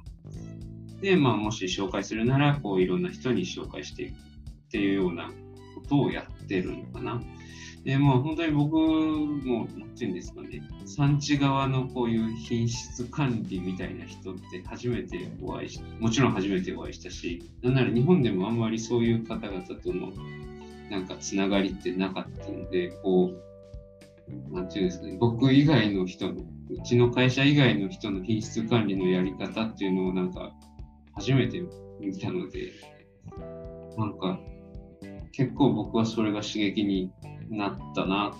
B: で、まあ、もし紹介するなら、こう、いろんな人に紹介していくっていうようなことをやってるのかな。でも本当に僕も、なんていうんですかね、産地側のこういう品質管理みたいな人って初めてお会いし、もちろん初めてお会いしたし、なんなら日本でもあんまりそういう方々とのなんかつながりってなかったので、こう、なんていうんですかね、僕以外の人の、うちの会社以外の人の品質管理のやり方っていうのをなんか初めて見たので、なんか結構僕はそれが刺激になったな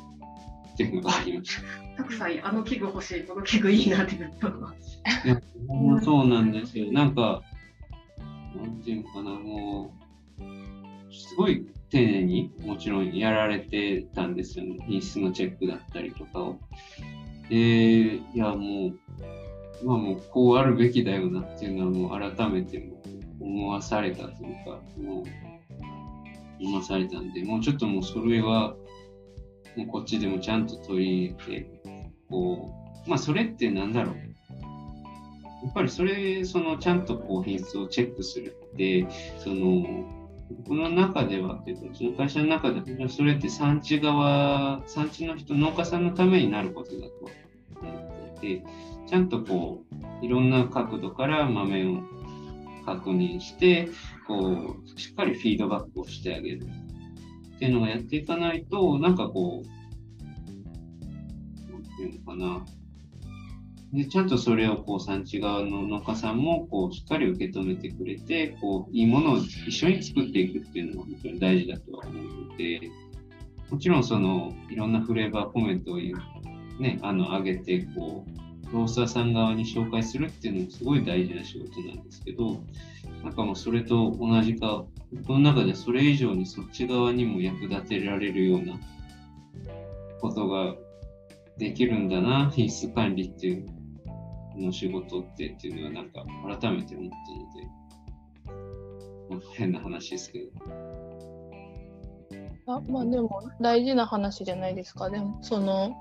B: っていうのがありました。
C: たくさんあの器具欲しい、この器具いいなって言ったのは。
B: そうなんですよ。なんか、なんていうのかな、もう、すごい丁寧にもちろんやられてたんですよね。品質のチェックだったりとかを。で、いやもう、まあもうこうあるべきだよなっていうのはもう改めても思わされたというか、もう思わされたんで、もうちょっともうそれは、もうこっちでもちゃんと取り入れて、こう、まあそれってなんだろう。やっぱりそれ、そのちゃんとこう品質をチェックするって、その、この中ではっていうか、うちの会社の中では、それって産地側、産地の人、農家さんのためになることだと思っていて、ちゃんとこう、いろんな角度から豆を確認して、こう、しっかりフィードバックをしてあげるっていうのをやっていかないと、なんかこう、なんていうのかな。で、ちゃんとそれをこう産地側の農家さんもこうしっかり受け止めてくれて、こういいものを一緒に作っていくっていうのが本当に大事だとは思うので、もちろんそのいろんなフレーバーコメントをね、あの上げてこうローサーさん側に紹介するっていうのもすごい大事な仕事なんですけど、なんかもうそれと同じか、この中でそれ以上にそっち側にも役立てられるようなことができるんだな、品質管理っていうの仕事ってっていうのはなんか改めて思ったので、なんか変な話ですけど。
A: あまあでも大事な話じゃないですか。でもその、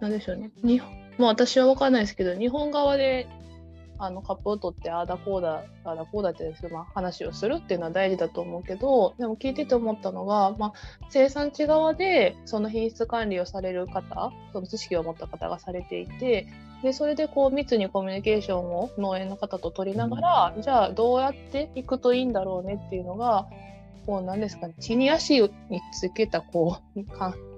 A: なんでしょうね。日本もう私は分かんないですけど、日本側であのカップを取ってああだこうだああだこうだってまあ、話をするっていうのは大事だと思うけどでも聞いてて思ったのが、まあ、生産地側でその品質管理をされる方その知識を持った方がされていてでそれでこう密にコミュニケーションを農園の方と取りながら、じゃあどうやっていくといいんだろうねっていうのがこうなんですかね地に足につけたこう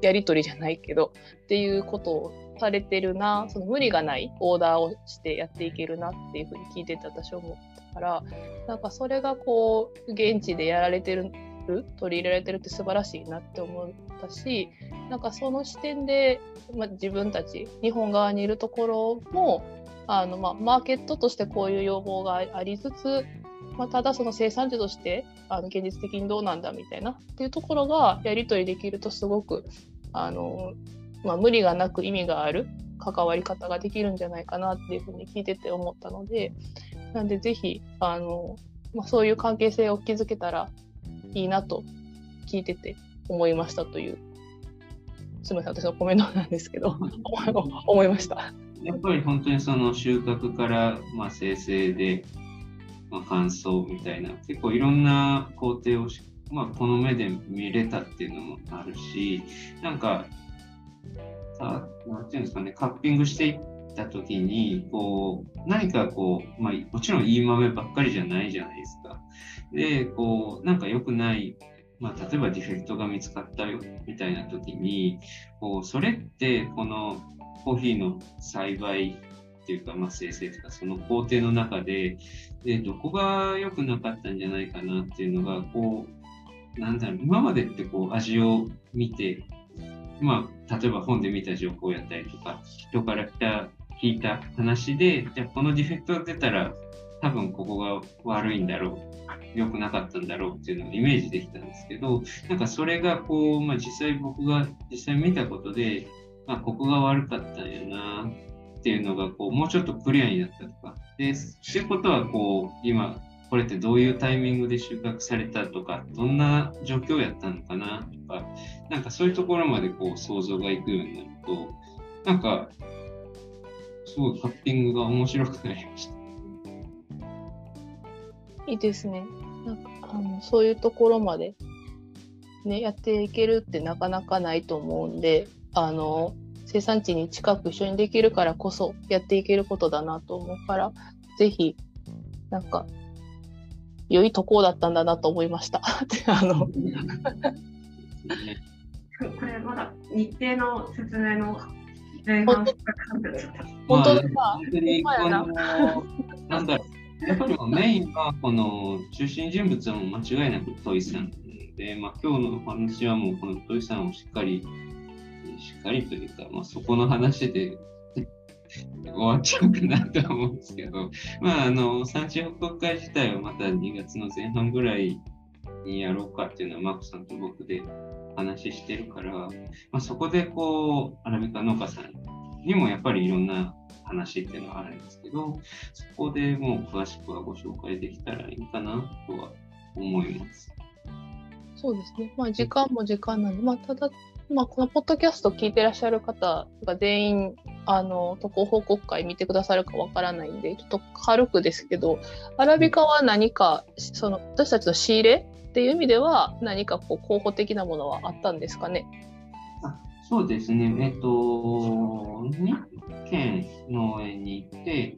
A: やり取りじゃないけどっていうことをされてるなその無理がないオーダーをしてやっていけるなっていうふうに聞いてて私は思ったからなんかそれがこう現地でやられてる取り入れられてるって素晴らしいなって思ったしなんかその視点で、まあ、自分たち日本側にいるところもあの、まあ、マーケットとしてこういう要望がありつつ、まあ、ただその生産地としてあの現実的にどうなんだみたいなっていうところがやり取りできるとすごくあのまあ、無理がなく意味がある関わり方ができるんじゃないかなっていうふうに聞いてて思ったのでなんでぜひあの、まあ、そういう関係性を築けたらいいなと聞いてて思いましたというすみません私のコメントなんですけど 思いました。
B: やっぱり本当にその収穫から、まあ、生成で、まあ、乾燥みたいな結構いろんな工程をまあ、この目で見れたっていうのもあるしなんかさ、なんていうんですかね、カッピングしていった時に、こう、何かこう、まあ、もちろんいい豆ばっかりじゃないじゃないですか。で、こう、なんか良くない、まあ、例えばディフェクトが見つかったよ、みたいな時に、こう、それって、このコーヒーの栽培っていうか、まあ、生成とかその工程の中ででどこが良くなかったんじゃないかなっていうのがこうなんだろう今までってこう味を見て、まあ、例えば本で見た情報やったりとか人から来た聞いた話でじゃあこのディフェクトが出たら多分ここが悪いんだろう良くなかったんだろうっていうのをイメージできたんですけどなんかそれがこう、まあ、実際僕が実際見たことで、まあ、ここが悪かったんやなっていうのがこうもうちょっとクリアになったとか。でっていうことはこう今これってどういうタイミングで収穫されたとかどんな状況やったのかなとかなんかそういうところまでこう想像がいくようになるとなんかすごいカッティングが面白くなりました。
A: いいですね。なんかあのそういうところまで、ね、やっていけるってなかなかないと思うんであの生産地に近く一緒にできるからこそやっていけることだなと思うからぜひなんか良いとこだったんだなと思いました。あのこ
C: れまだ日程の説明の前半
A: 本当だ。
B: 本当にこのなんだろうやっぱりメインはこの中心人物はもう間違いなくトイさんで、まあ、今日のお話はもうこのトイさんをしっかり、しっかりというか、まあ、そこの話で終わっちゃうかなと思うんですけど、まあ、あの産地報告会自体はまた2月の前半ぐらいにやろうかっていうのはマークさんと僕で話してるから、まあ、そこでこうアラビカ農家さんにもやっぱりいろんな話っていうのはあるんですけど、そこでもう詳しくはご紹介できたらいいかなとは思います。
A: そうですね。まあ時間も時間なんで、まあただ、まあこのポッドキャスト聞いてらっしゃる方が全員、あの、渡航報告会見てくださるかわからないんで、ちょっと軽くですけど、アラビカは何か、その私たちの仕入れっていう意味では何かこう候補的なものはあったんですかね？
B: そうですね、えっと、2軒農園に行って、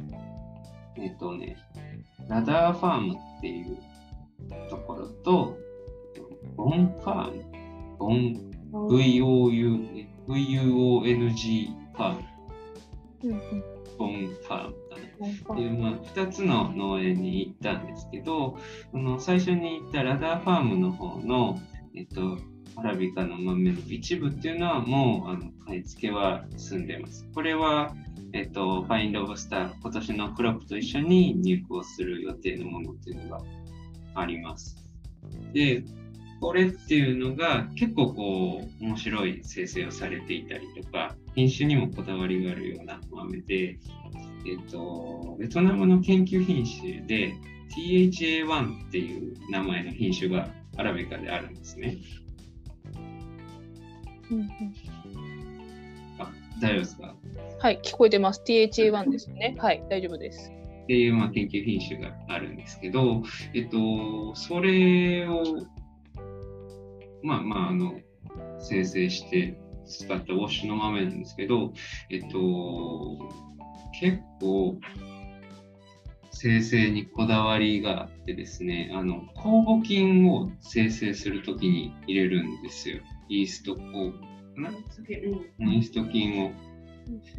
B: えっとね、ラダーファームっていうところと、ボンファーム、ボン、VOU、VUONG ファーム、ボンファーム。っていう、まあ、2つの農園に行ったんですけど、その最初に行ったラダーファームの方の、えっと、アラビカの豆の一部っていうのはもうあの買い付けは済んでます。これは、えっと、ファインド・オブ・スター、今年のクロップと一緒に入稿する予定のものっていうのがあります。で、これっていうのが結構こう面白い生成をされていたりとか、品種にもこだわりがあるような豆で、えっと、ベトナムの研究品種で THA1 っていう名前の品種がアラビカであるんですね。うんうん、あ、大丈夫ですか？
A: はい、聞こえてます。THA1 ですね。はい、大丈夫です。
B: っていう、まあ、研究品種があるんですけど、えっと、それを、まあまあ、あの、生成して使ったウォッシュの豆なんですけど、えっと、結構、生成にこだわりがあってですね、あの、酵母菌を生成するときに入れるんですよ。イースト酵母イースト菌を。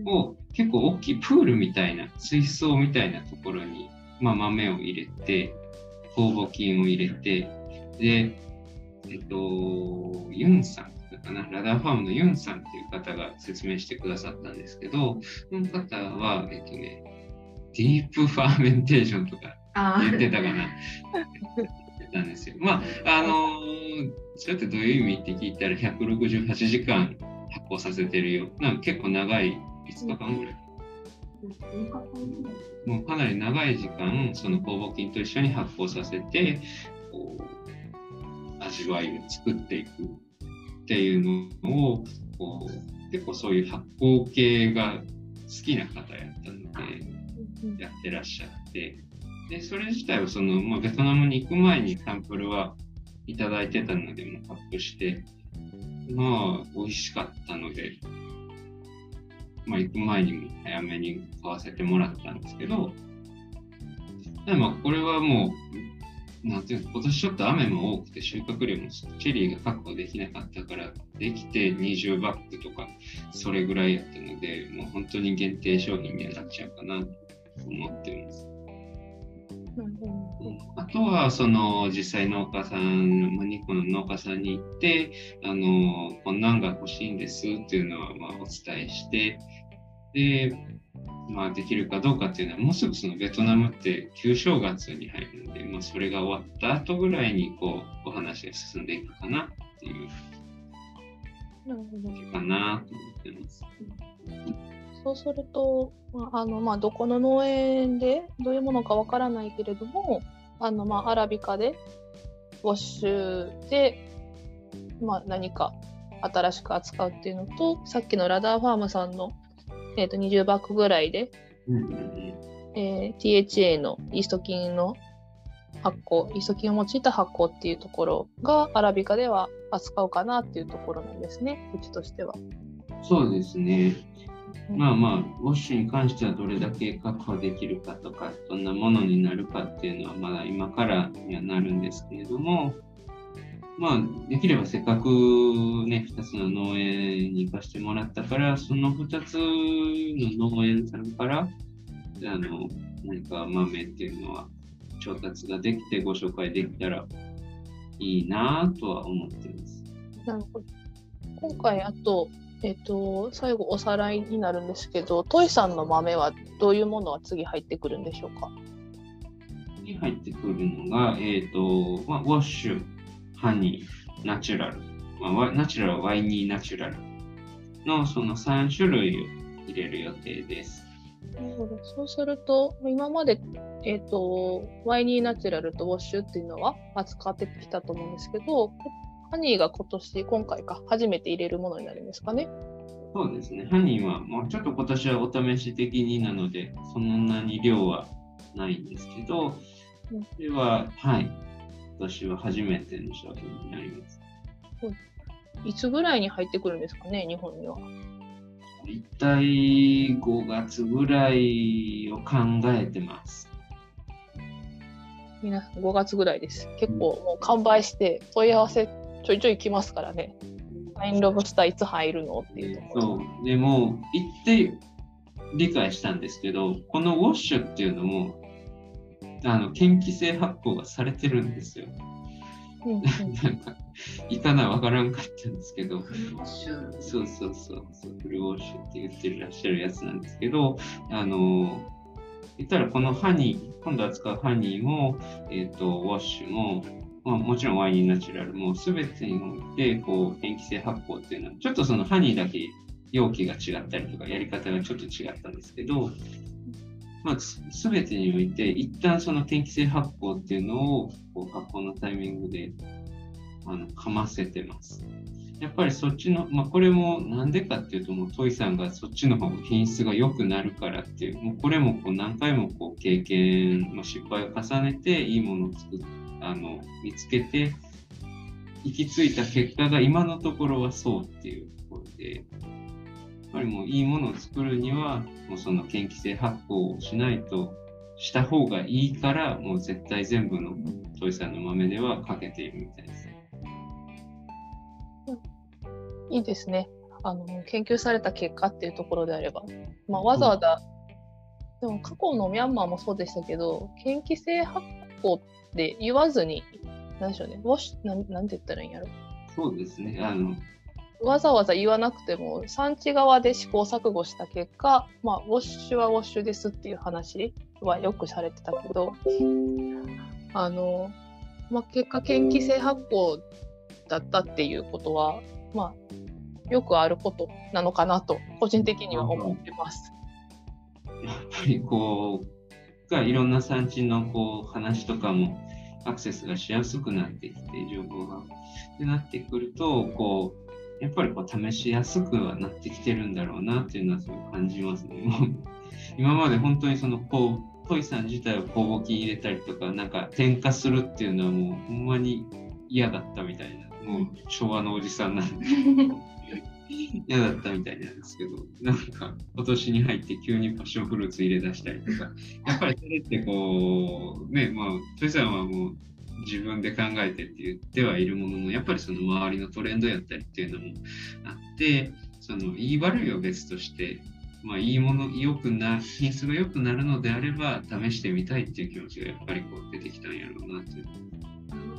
B: を結構大きいプールみたいな水槽みたいなところに、まあ、豆を入れて酵母菌を入れてでえっとユンさんかな？ラダーファームのユンさんっていう方が説明してくださったんですけどその方はえっとね deep fermentation とか言ってたかな？なんですよ。まあ、あのー、それってどういう意味って聞いたら168時間発酵させてるよ。なんか結構長い5日間ぐらい。もうかなり長い時間、その酵母菌と一緒に発酵させて、こう味わいを作っていく。っていうのを、こう結構そういう発酵系が好きな方やったので、やってらっしゃって、で、それ自体はその、まあ、ベトナムに行く前にサンプルはいただいてたので、もアップして、まあ、美味しかったので、まあ、行く前にも早めに買わせてもらったんですけど、でまあ、これはもう、なんていうの今年ちょっと雨も多くて収穫量もチェリーが確保できなかったからできて20バッグとかそれぐらいやったのでもう本当に限定商品になっちゃうかなと思ってます。あとはその実際農家さん、まあ、2個の農家さんに行ってあのこんなんが欲しいんですっていうのはまあお伝えしてでまあ、できるかどうかっていうのはもうすぐそのベトナムって旧正月に入るのそれが終わった後ぐらいにこうお話が進んでいくかなっていう。かなと思ってます。
A: そうすると、あのまあ、どこの農園でどういうものかわからないけれどもあの、まあ、アラビカでウォッシュで、まあ、何か新しく扱うっていうのとさっきのラダーファームさんのえー、と20バッグぐらいで、えー、THA のイースト菌の発酵、イースト菌を用いた発酵っていうところがアラビカでは扱うかなっていうところなんですね、うちとしては。
B: そうですね。まあまあ、ウォッシュに関してはどれだけ確保できるかとか、どんなものになるかっていうのはまだ今からにはなるんですけれども、まあ、できればせっかくね、2つの農園に行かせてもらったから、その2つの農園さんから、あの、何か豆っていうのは調達ができてご紹介できたらいいなとは思ってます。
A: なるほど。今回、あと、えっ、ー、と、最後おさらいになるんですけど、トイさんの豆はどういうものが次入ってくるんでしょうか？
B: 次入ってくるのが、えっ、ー、と、まあ、ウォッシュ、ハニー、ナチュラル、まあ、ナチュラル、ワイニーナチュラルのその3種類を入れる予定です。
A: なるほどそうすると、今まで、えーと、ワイニーナチュラルとウォッシュっていうのは扱ってきたと思うんですけど、ハニーが今年、今回か、初めて入れるものになるんですかね？
B: そうですね、ハニーはもうちょっと今年はお試し的になので、そんなに量はないんですけど、これは、はい、私は初めての商品になります。
A: いつぐらいに入ってくるんですかね、日本には？
B: 一体5月ぐらいを考えてます。
A: 皆さん5月ぐらいです。結構もう完売して問い合わせちょいちょい来ますからね。パインロブスターいつ入るのっていうところ。そ
B: う。でも、行って理解したんですけど、このウォッシュっていうのもあの嫌気性発酵がされてるんですよ。なんかいかなわからんかったんですけど、そうそうそうそう、フルウォッシュって言ってらっしゃるやつなんですけど、あの、言ったらこのハニー、今度扱うハニーも、えっ、ー、と、ウォッシュも、まあ、もちろんワインナチュラルも全てにおいて、こう、塩基性発酵っていうのは、ちょっとそのハニーだけ容器が違ったりとか、やり方がちょっと違ったんですけど、まあ、全てにおいて、一旦その天気性発酵っていうのをこう発酵のタイミングであのかませてます。やっぱりそっちの、まあ、これもなんでかっていうと、もうトイさんがそっちの方が品質が良くなるからっていう、もうこれもこう何回もこう経験、まあ、失敗を重ねていいものを作あの見つけて、行き着いた結果が今のところはそうっていうところで、やっぱりもういいものを作るには、もうその嫌気性発酵をしないと、した方がいいから、もう絶対全部のトイさんの豆ではかけているみたいです。
A: いいですね。あの研究された結果っていうところであれば、まあ、わざわざ、うん、でも過去のミャンマーもそうでしたけど、嫌気性発酵って言わずに、何でしょうね、ウォッシュなんなんて言ったらいいんやろ。
B: そうですね。あの
A: わざわざ言わなくても産地側で試行錯誤した結果、まあ、ウォッシュはウォッシュですっていう話はよくされてたけどあの、まあ、結果嫌気性発酵だったっていうことは、まあ、よくあることなのかなと個人的には思ってます。
B: やっぱりこうがいろんな産地のこう話とかもアクセスがしやすくなってきて情報が。ってなってくるとこうやっぱりこう試しやすくはなってきてるんだろうなっていうのはすごい感じますね。今まで本当にそのこうトイさん自体を酵母菌入れたりとかなんか添加するっていうのはもうほんまに嫌だったみたいなもう昭和のおじさんなんで 嫌だったみたいなんですけどなんか今年に入って急にパッションフルーツ入れ出したりとかやっぱりそれってこうねまあトイさんはもう自分で考えてって言ってはいるもののやっぱりその周りのトレンドやったりっていうのもあってその言い悪いを別としてまあ、いいもの、良くな、品質が良くなるのであれば、試してみたいっていう気持ちがやっぱりこう出てきたんやろうなっていう。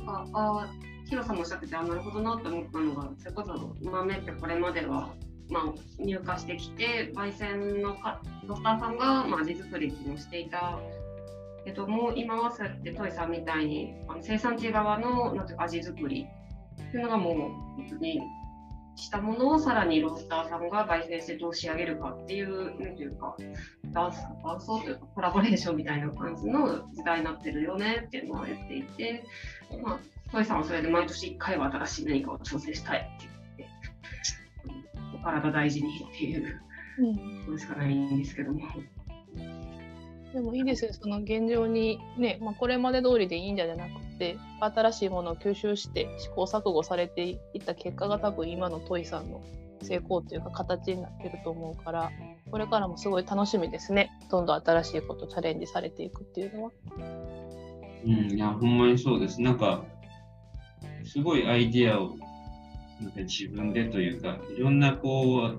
C: なんか、あヒロさんもおっしゃってて、あ、なるほどなって思ったのが、それこそ豆ってこれまでは、まあ、入荷してきて、焙煎のかロスターさんが、まあ、味作りをしていた。けども、今はそうやってトイさんみたいに、あの生産地側のなんていうか味作りっていうのがもう、本当にしたものをさらにロスターさんが焙煎してどう仕上げるかっていう、なんていうか、伴奏というかコラボレーションみたいな感じの時代になってるよねっていうのを言っていて、まあ、トイさんはそれで毎年1回は新しい何かを挑戦したいって言って、お体大事にっていうことしかないんですけども。
A: でもいいですよ、その現状にね、まあ、これまで通りでいいんじゃなくて、新しいものを吸収して試行錯誤されていった結果が多分今のトイさんの成功というか形になってると思うから、これからもすごい楽しみですね。どんどん新しいことチャレンジされていくっていうのは。
B: うん、いや、ほんまにそうです。なんか、すごいアイディアをなんか自分でというか、いろんなこ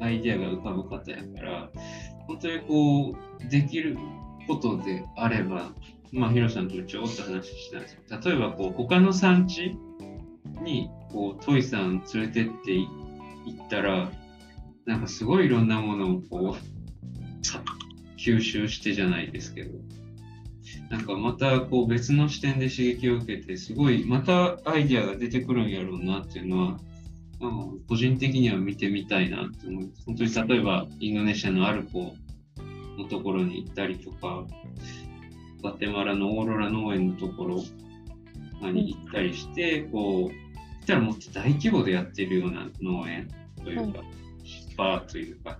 B: う、アイディアが浮かぶ方やから、本当にこう、できることであれば、まあ、ヒロさんとちょっと話したんですけど、例えばこう、他の産地に、こう、トイさん連れてっていったら、なんかすごいいろんなものをこう、吸収してじゃないですけど、なんかまたこう別の視点で刺激を受けて、すごいまたアイディアが出てくるんやろうなっていうのは、うん、個人的には見てみたいなって思います。本当に例えばインドネシアのアルコのところに行ったりとか、ガテマラのオーロラ農園のところに行ったりして、こう、行ったらもっと大規模でやってるような農園というか、スパーというか、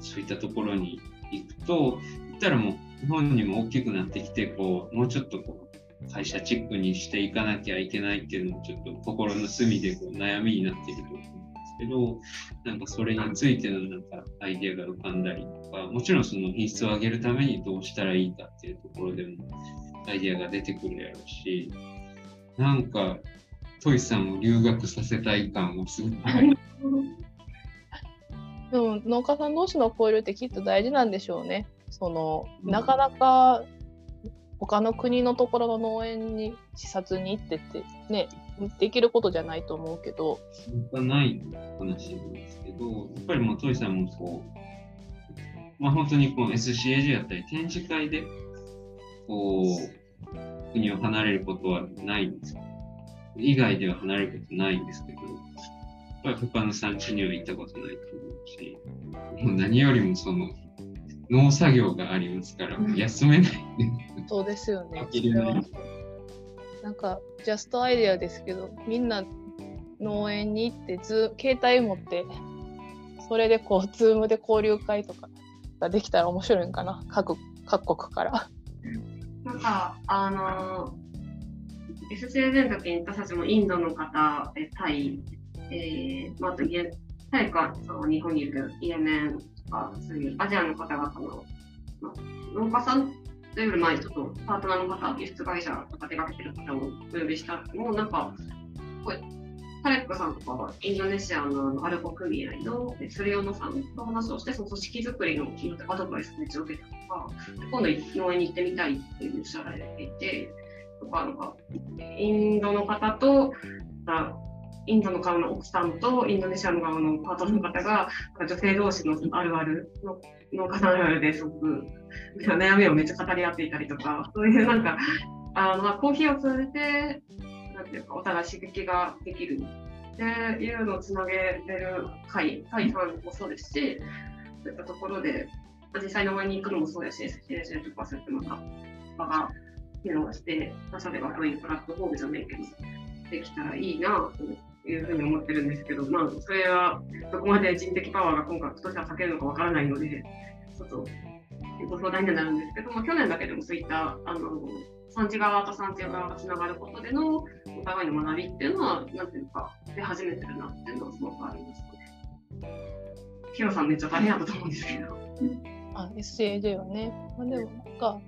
B: そういったところに行くと、行ったらもう日本にも大きくなってきて、こう、もうちょっとこう、会社チックにしていかなきゃいけないっていうのもちょっと心の隅でこう悩みになっていると思うんですけど、なんかそれについてのなんかアイデアが浮かんだりとか、もちろんその品質を上げるためにどうしたらいいかっていうところでもアイデアが出てくるやろうし、なんかトイさんを留学させたい感もすごい。
A: でも農家さん同士の交流ってきっと大事なんでしょうね。そのなかなか他の国のところの農園に視察に行ってってねできることじゃないと思うけど。
B: ない話なんですけどやっぱりもうトイさんもこう、まあ、本当にこう SCAG やったり展示会でこう国を離れることはないんです以外では離れることないんですけどやっぱり他の産地には行ったことないと思うしもう何よりもその農作業がありますから、休めない、
A: ね、そうですよね。なんか、 just idea ですけど、みんな農園に行ってず、携帯持って、それでこう、ズームで交流会とかができたら面白いんかな、各各国から。
C: なんか、あの、SCAJ の時に私たちもインドの方、えタイ、えー、まあ、あと、タイか、その日本にいるイエメンか、そういうアジアの方々の、まあ、農家さんというより前、ちょっとパートナーの方、輸出会社とか手がけてる方をお呼びしたもうなんか、これ、タレックさんとかはインドネシアのアルコ組合のスリオノさんと話をして、その組織作りのアドバイスめっちゃ受けたとか、今度農園に行ってみたいっていうおっしゃられていて、とか、なんか、インドの方と、インドの側の奥さんとインドネシアの側のパートナーの方が女性同士のあるあるの農家さんあるあるですごく悩みをめっちゃ語り合っていたりとかそういうなんかあのコーヒーを通じてなんていうかお互い刺激ができるっていうのをつなげれる会会さんもそうですしそういったところで実際の上に行くのもそうですし SCSL とかそういったまた場が機能して他社ではそういうプラットフォームじゃないけどできたらいいなと思って。いうふうに思ってるんですけど、まあ、それはどこまで人的パワーが今回、今年は避けるのかわからないので、ちょっとご相談になるんですけど、まあ、去年だけでもそういったあの産地側と産地側がつながることでのお互いの学びっていうのは、なんていうか、出始めてるなっていうのはすごくありますね。ヒロさんめっちゃ大変だと思うんですけど。
A: あ、SAJ はね。まあ、でもなんか、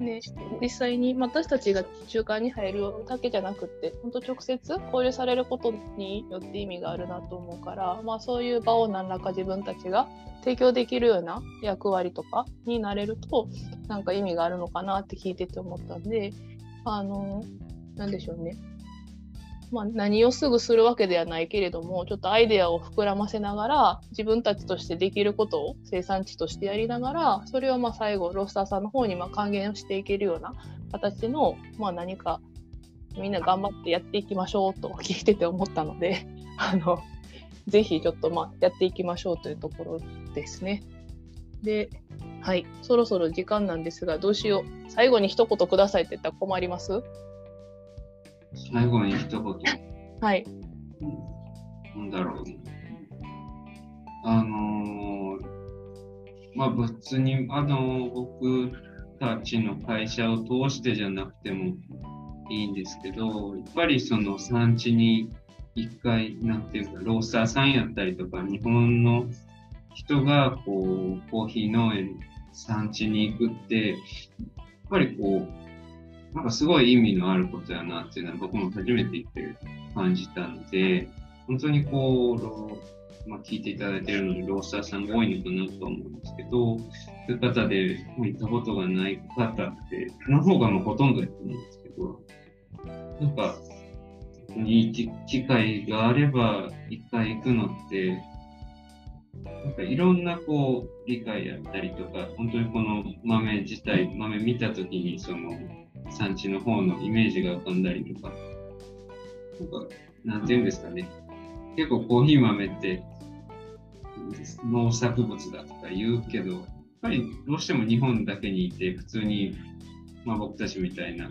A: ね、実際に私たちが中間に入るだけじゃなくって本当直接交流されることによって意味があるなと思うから、まあ、そういう場を何らか自分たちが提供できるような役割とかになれるとなんか意味があるのかなって聞いてて思ったんであの何でしょうね。まあ、何をすぐするわけではないけれどもちょっとアイデアを膨らませながら自分たちとしてできることを生産地としてやりながらそれをまあ最後ロスターさんの方にま還元をしていけるような形の、まあ、何かみんな頑張ってやっていきましょうと聞いてて思ったので あのぜひちょっとまやっていきましょうというところですね。ではいそろそろ時間なんですがどうしよう最後に一言くださいって言ったら困ります？
B: 最後に一言。
A: はい。
B: なんだろう。あのー、まあ別に、あのー、僕たちの会社を通してじゃなくてもいいんですけど、やっぱりその産地に一回、なんていうか、ロースターさんやったりとか、日本の人がこう、コーヒー農園産地に行くって、やっぱりこう、なんかすごい意味のあることやなっていうのは僕も初めて言って感じたので、本当にこう、まあ、聞いていただいているのにロースターさんが多いのかなと思うんですけど、そういう方で行ったことがない方って、その方がもうほとんどやと思うんですけど、なんか、いい機会があれば一回行くのって、なんかいろんなこう理解やったりとか、本当にこの豆自体、豆見たときにその産地の方のイメージが浮かんだりとか、なんか、なんていうんですかね。結構コーヒー豆って農作物だとか言うけど、やっぱりどうしても日本だけにいて、普通に、まあ、僕たちみたいな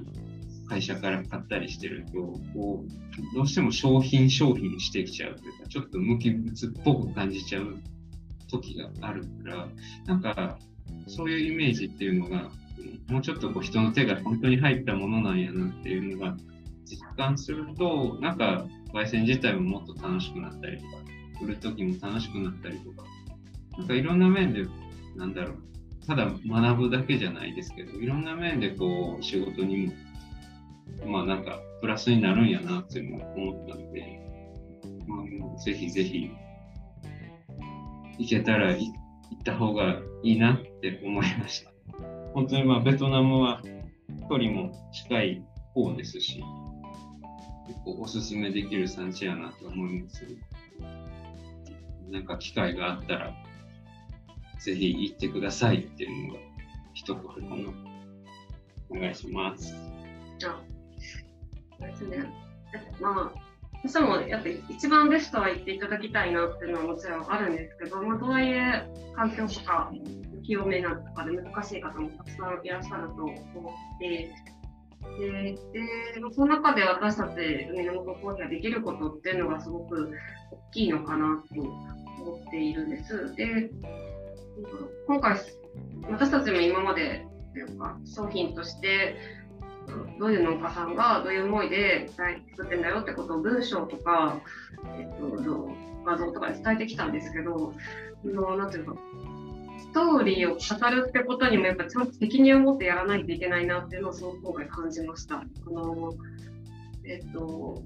B: 会社から買ったりしてると、こう、どうしても商品商品してきちゃうというか、ちょっと無機物っぽく感じちゃう時があるから、なんか、そういうイメージっていうのが、もうちょっとこう人の手が本当に入ったものなんやなっていうのが実感すると、なんか焙煎自体ももっと楽しくなったりとか、売る時も楽しくなったりとか、なんかいろんな面で、なんだろう、ただ学ぶだけじゃないですけど、いろんな面でこう仕事にも、まあなんかプラスになるんやなっていうのを思ったので、まあ、ぜひぜひ行けたら行った方がいいなって思いました。本当にまあベトナムは距離も近い方ですし、結構おすすめできる産地やなと思います。なんか機会があったら、ぜひ行ってくださいっていうのが一言かな。お願いします。
C: あ、そうですね。まあそしてもやっぱ一番ベストは言っていただきたいなっていうのはもちろんあるんですけど、まあ、とはいえ環境とか清めなとかで難しい方もたくさんいらっしゃると思ってででその中で私たち海の元コーヒーができることっていうのがすごく大きいのかなと思っているんです。で今回私たちも今までというか商品としてどういう農家さんがどういう思いで作ってんだよってことを文章とか、えっと、画像とかで伝えてきたんですけど、のなんていうか、ストーリーを語るってことにもやっぱちゃんと責任を持ってやらないといけないなっていうのをすごく今回感じました。あのえっと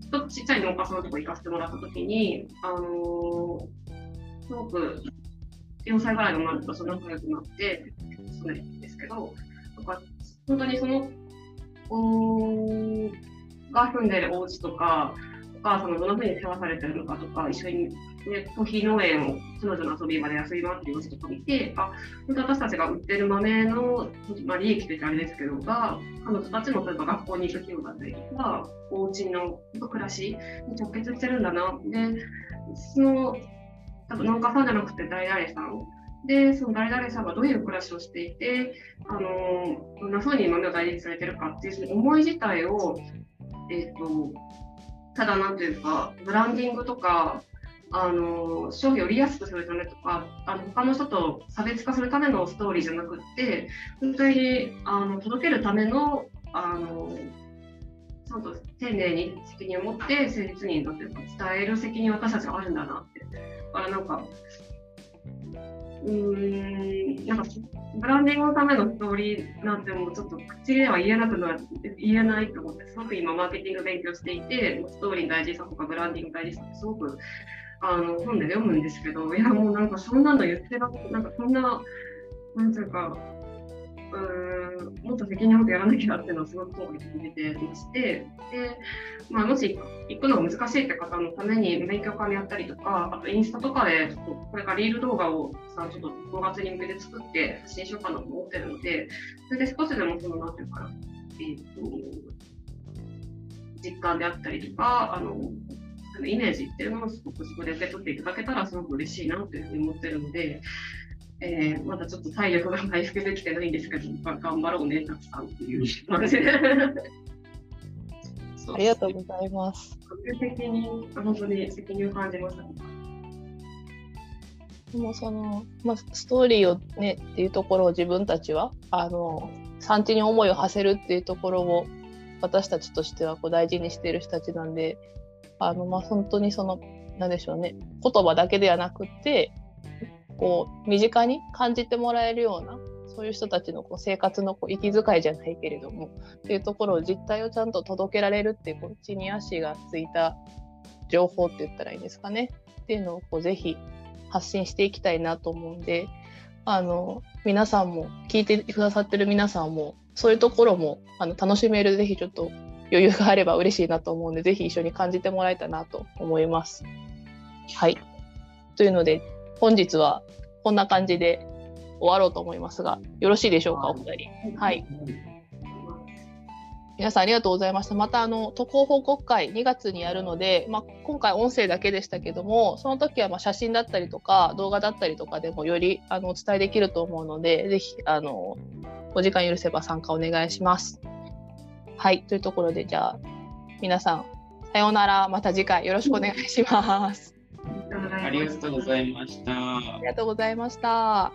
C: ちょっとちっちゃい農家さんのとこ行かせてもらった時に、あのすごく4歳ぐらいの女の子と仲良くなって、そうなんですけど、とか本当にそのが住んでるお家とか、お母さんがどんなふうに世話されてるのかとか、一緒に、ね、コーヒー農園を彼女の遊び場で遊び回ってる様子とか見て、あ、本当私たちが売ってる豆の、まあ、利益というかあれですけど、が、彼女たちの例えば学校に行く費用だったりとか、お家の暮らしに直結してるんだな。で、その、多分農家さんじゃなくて誰々さんで、その誰々さんがどういう暮らしをしていて、あのどんなふうに豆を大事にされてるかっていうその思い自体を、えーと、ただなんというか、ブランディングとか、あの商品を売りやすくするためとかあの他の人と差別化するためのストーリーじゃなくって本当にあの届けるためのあのちゃんと丁寧に責任を持って誠実にというか伝える責任私たちはあるんだなって。だからなんかうん、なんか、ブランディングのためのストーリーなんてもうちょっと口では言えなくな言えないと思って、すごく今マーケティング勉強していて、ストーリー大事さとかブランディング大事さってすごくあの本で読むんですけど、いやもうなんかそんなの言ってなくて、なんかそんな、なんていうか、うんもっと責任をやらなきゃっていうのをすごく今回決めてまして、でまあ、もし行くのが難しいって方のために勉強会やったりとか、あとインスタとかでちょっとこれからリール動画をさちょっと5月に向けて作って発信しようかなと思ってるので、それで少しでもその、なんていうか、えーと、実感であったりとか、あのイメージっていうのをすごくそこで受け取っていただけたらすごく嬉しいなというふうに思ってるので、えー、まだちょっっと体力が回復できてないんですけど、頑張ろうね、たくさんっていう感じで。
A: ありがとうございます。
C: 責任、本当に責任を感じました。
A: でもその、まあ、ストーリーをねっていうところを自分たちはあの産地に思いを馳せるっていうところを私たちとしてはこう大事にしている人たちなんであの、まあ、本当にそのなんでしょうね言葉だけではなくてこう身近に感じてもらえるようなそういう人たちのこう生活のこう息遣いじゃないけれどもっていうところを実態をちゃんと届けられるっていうこう地に足がついた情報って言ったらいいんですかね。っていうのをこうぜひ発信していきたいなと思うんであの皆さんも聞いてくださってる皆さんもそういうところもあの楽しめるぜひちょっと余裕があれば嬉しいなと思うんでぜひ一緒に感じてもらえたなと思います。はいというので本日はこんな感じで終わろうと思いますが、よろしいでしょうか、お二人。はい。皆さんありがとうございました。またあの渡航報告会2月にやるので、まあ、今回音声だけでしたけども、その時はま写真だったりとか動画だったりとかでもよりあのお伝えできると思うので、ぜひあのお時間許せば参加お願いします。はいというところでじゃあ皆さんさようならまた次回よろしくお願いします。
B: ありがとうございました。
A: ありがとうございました。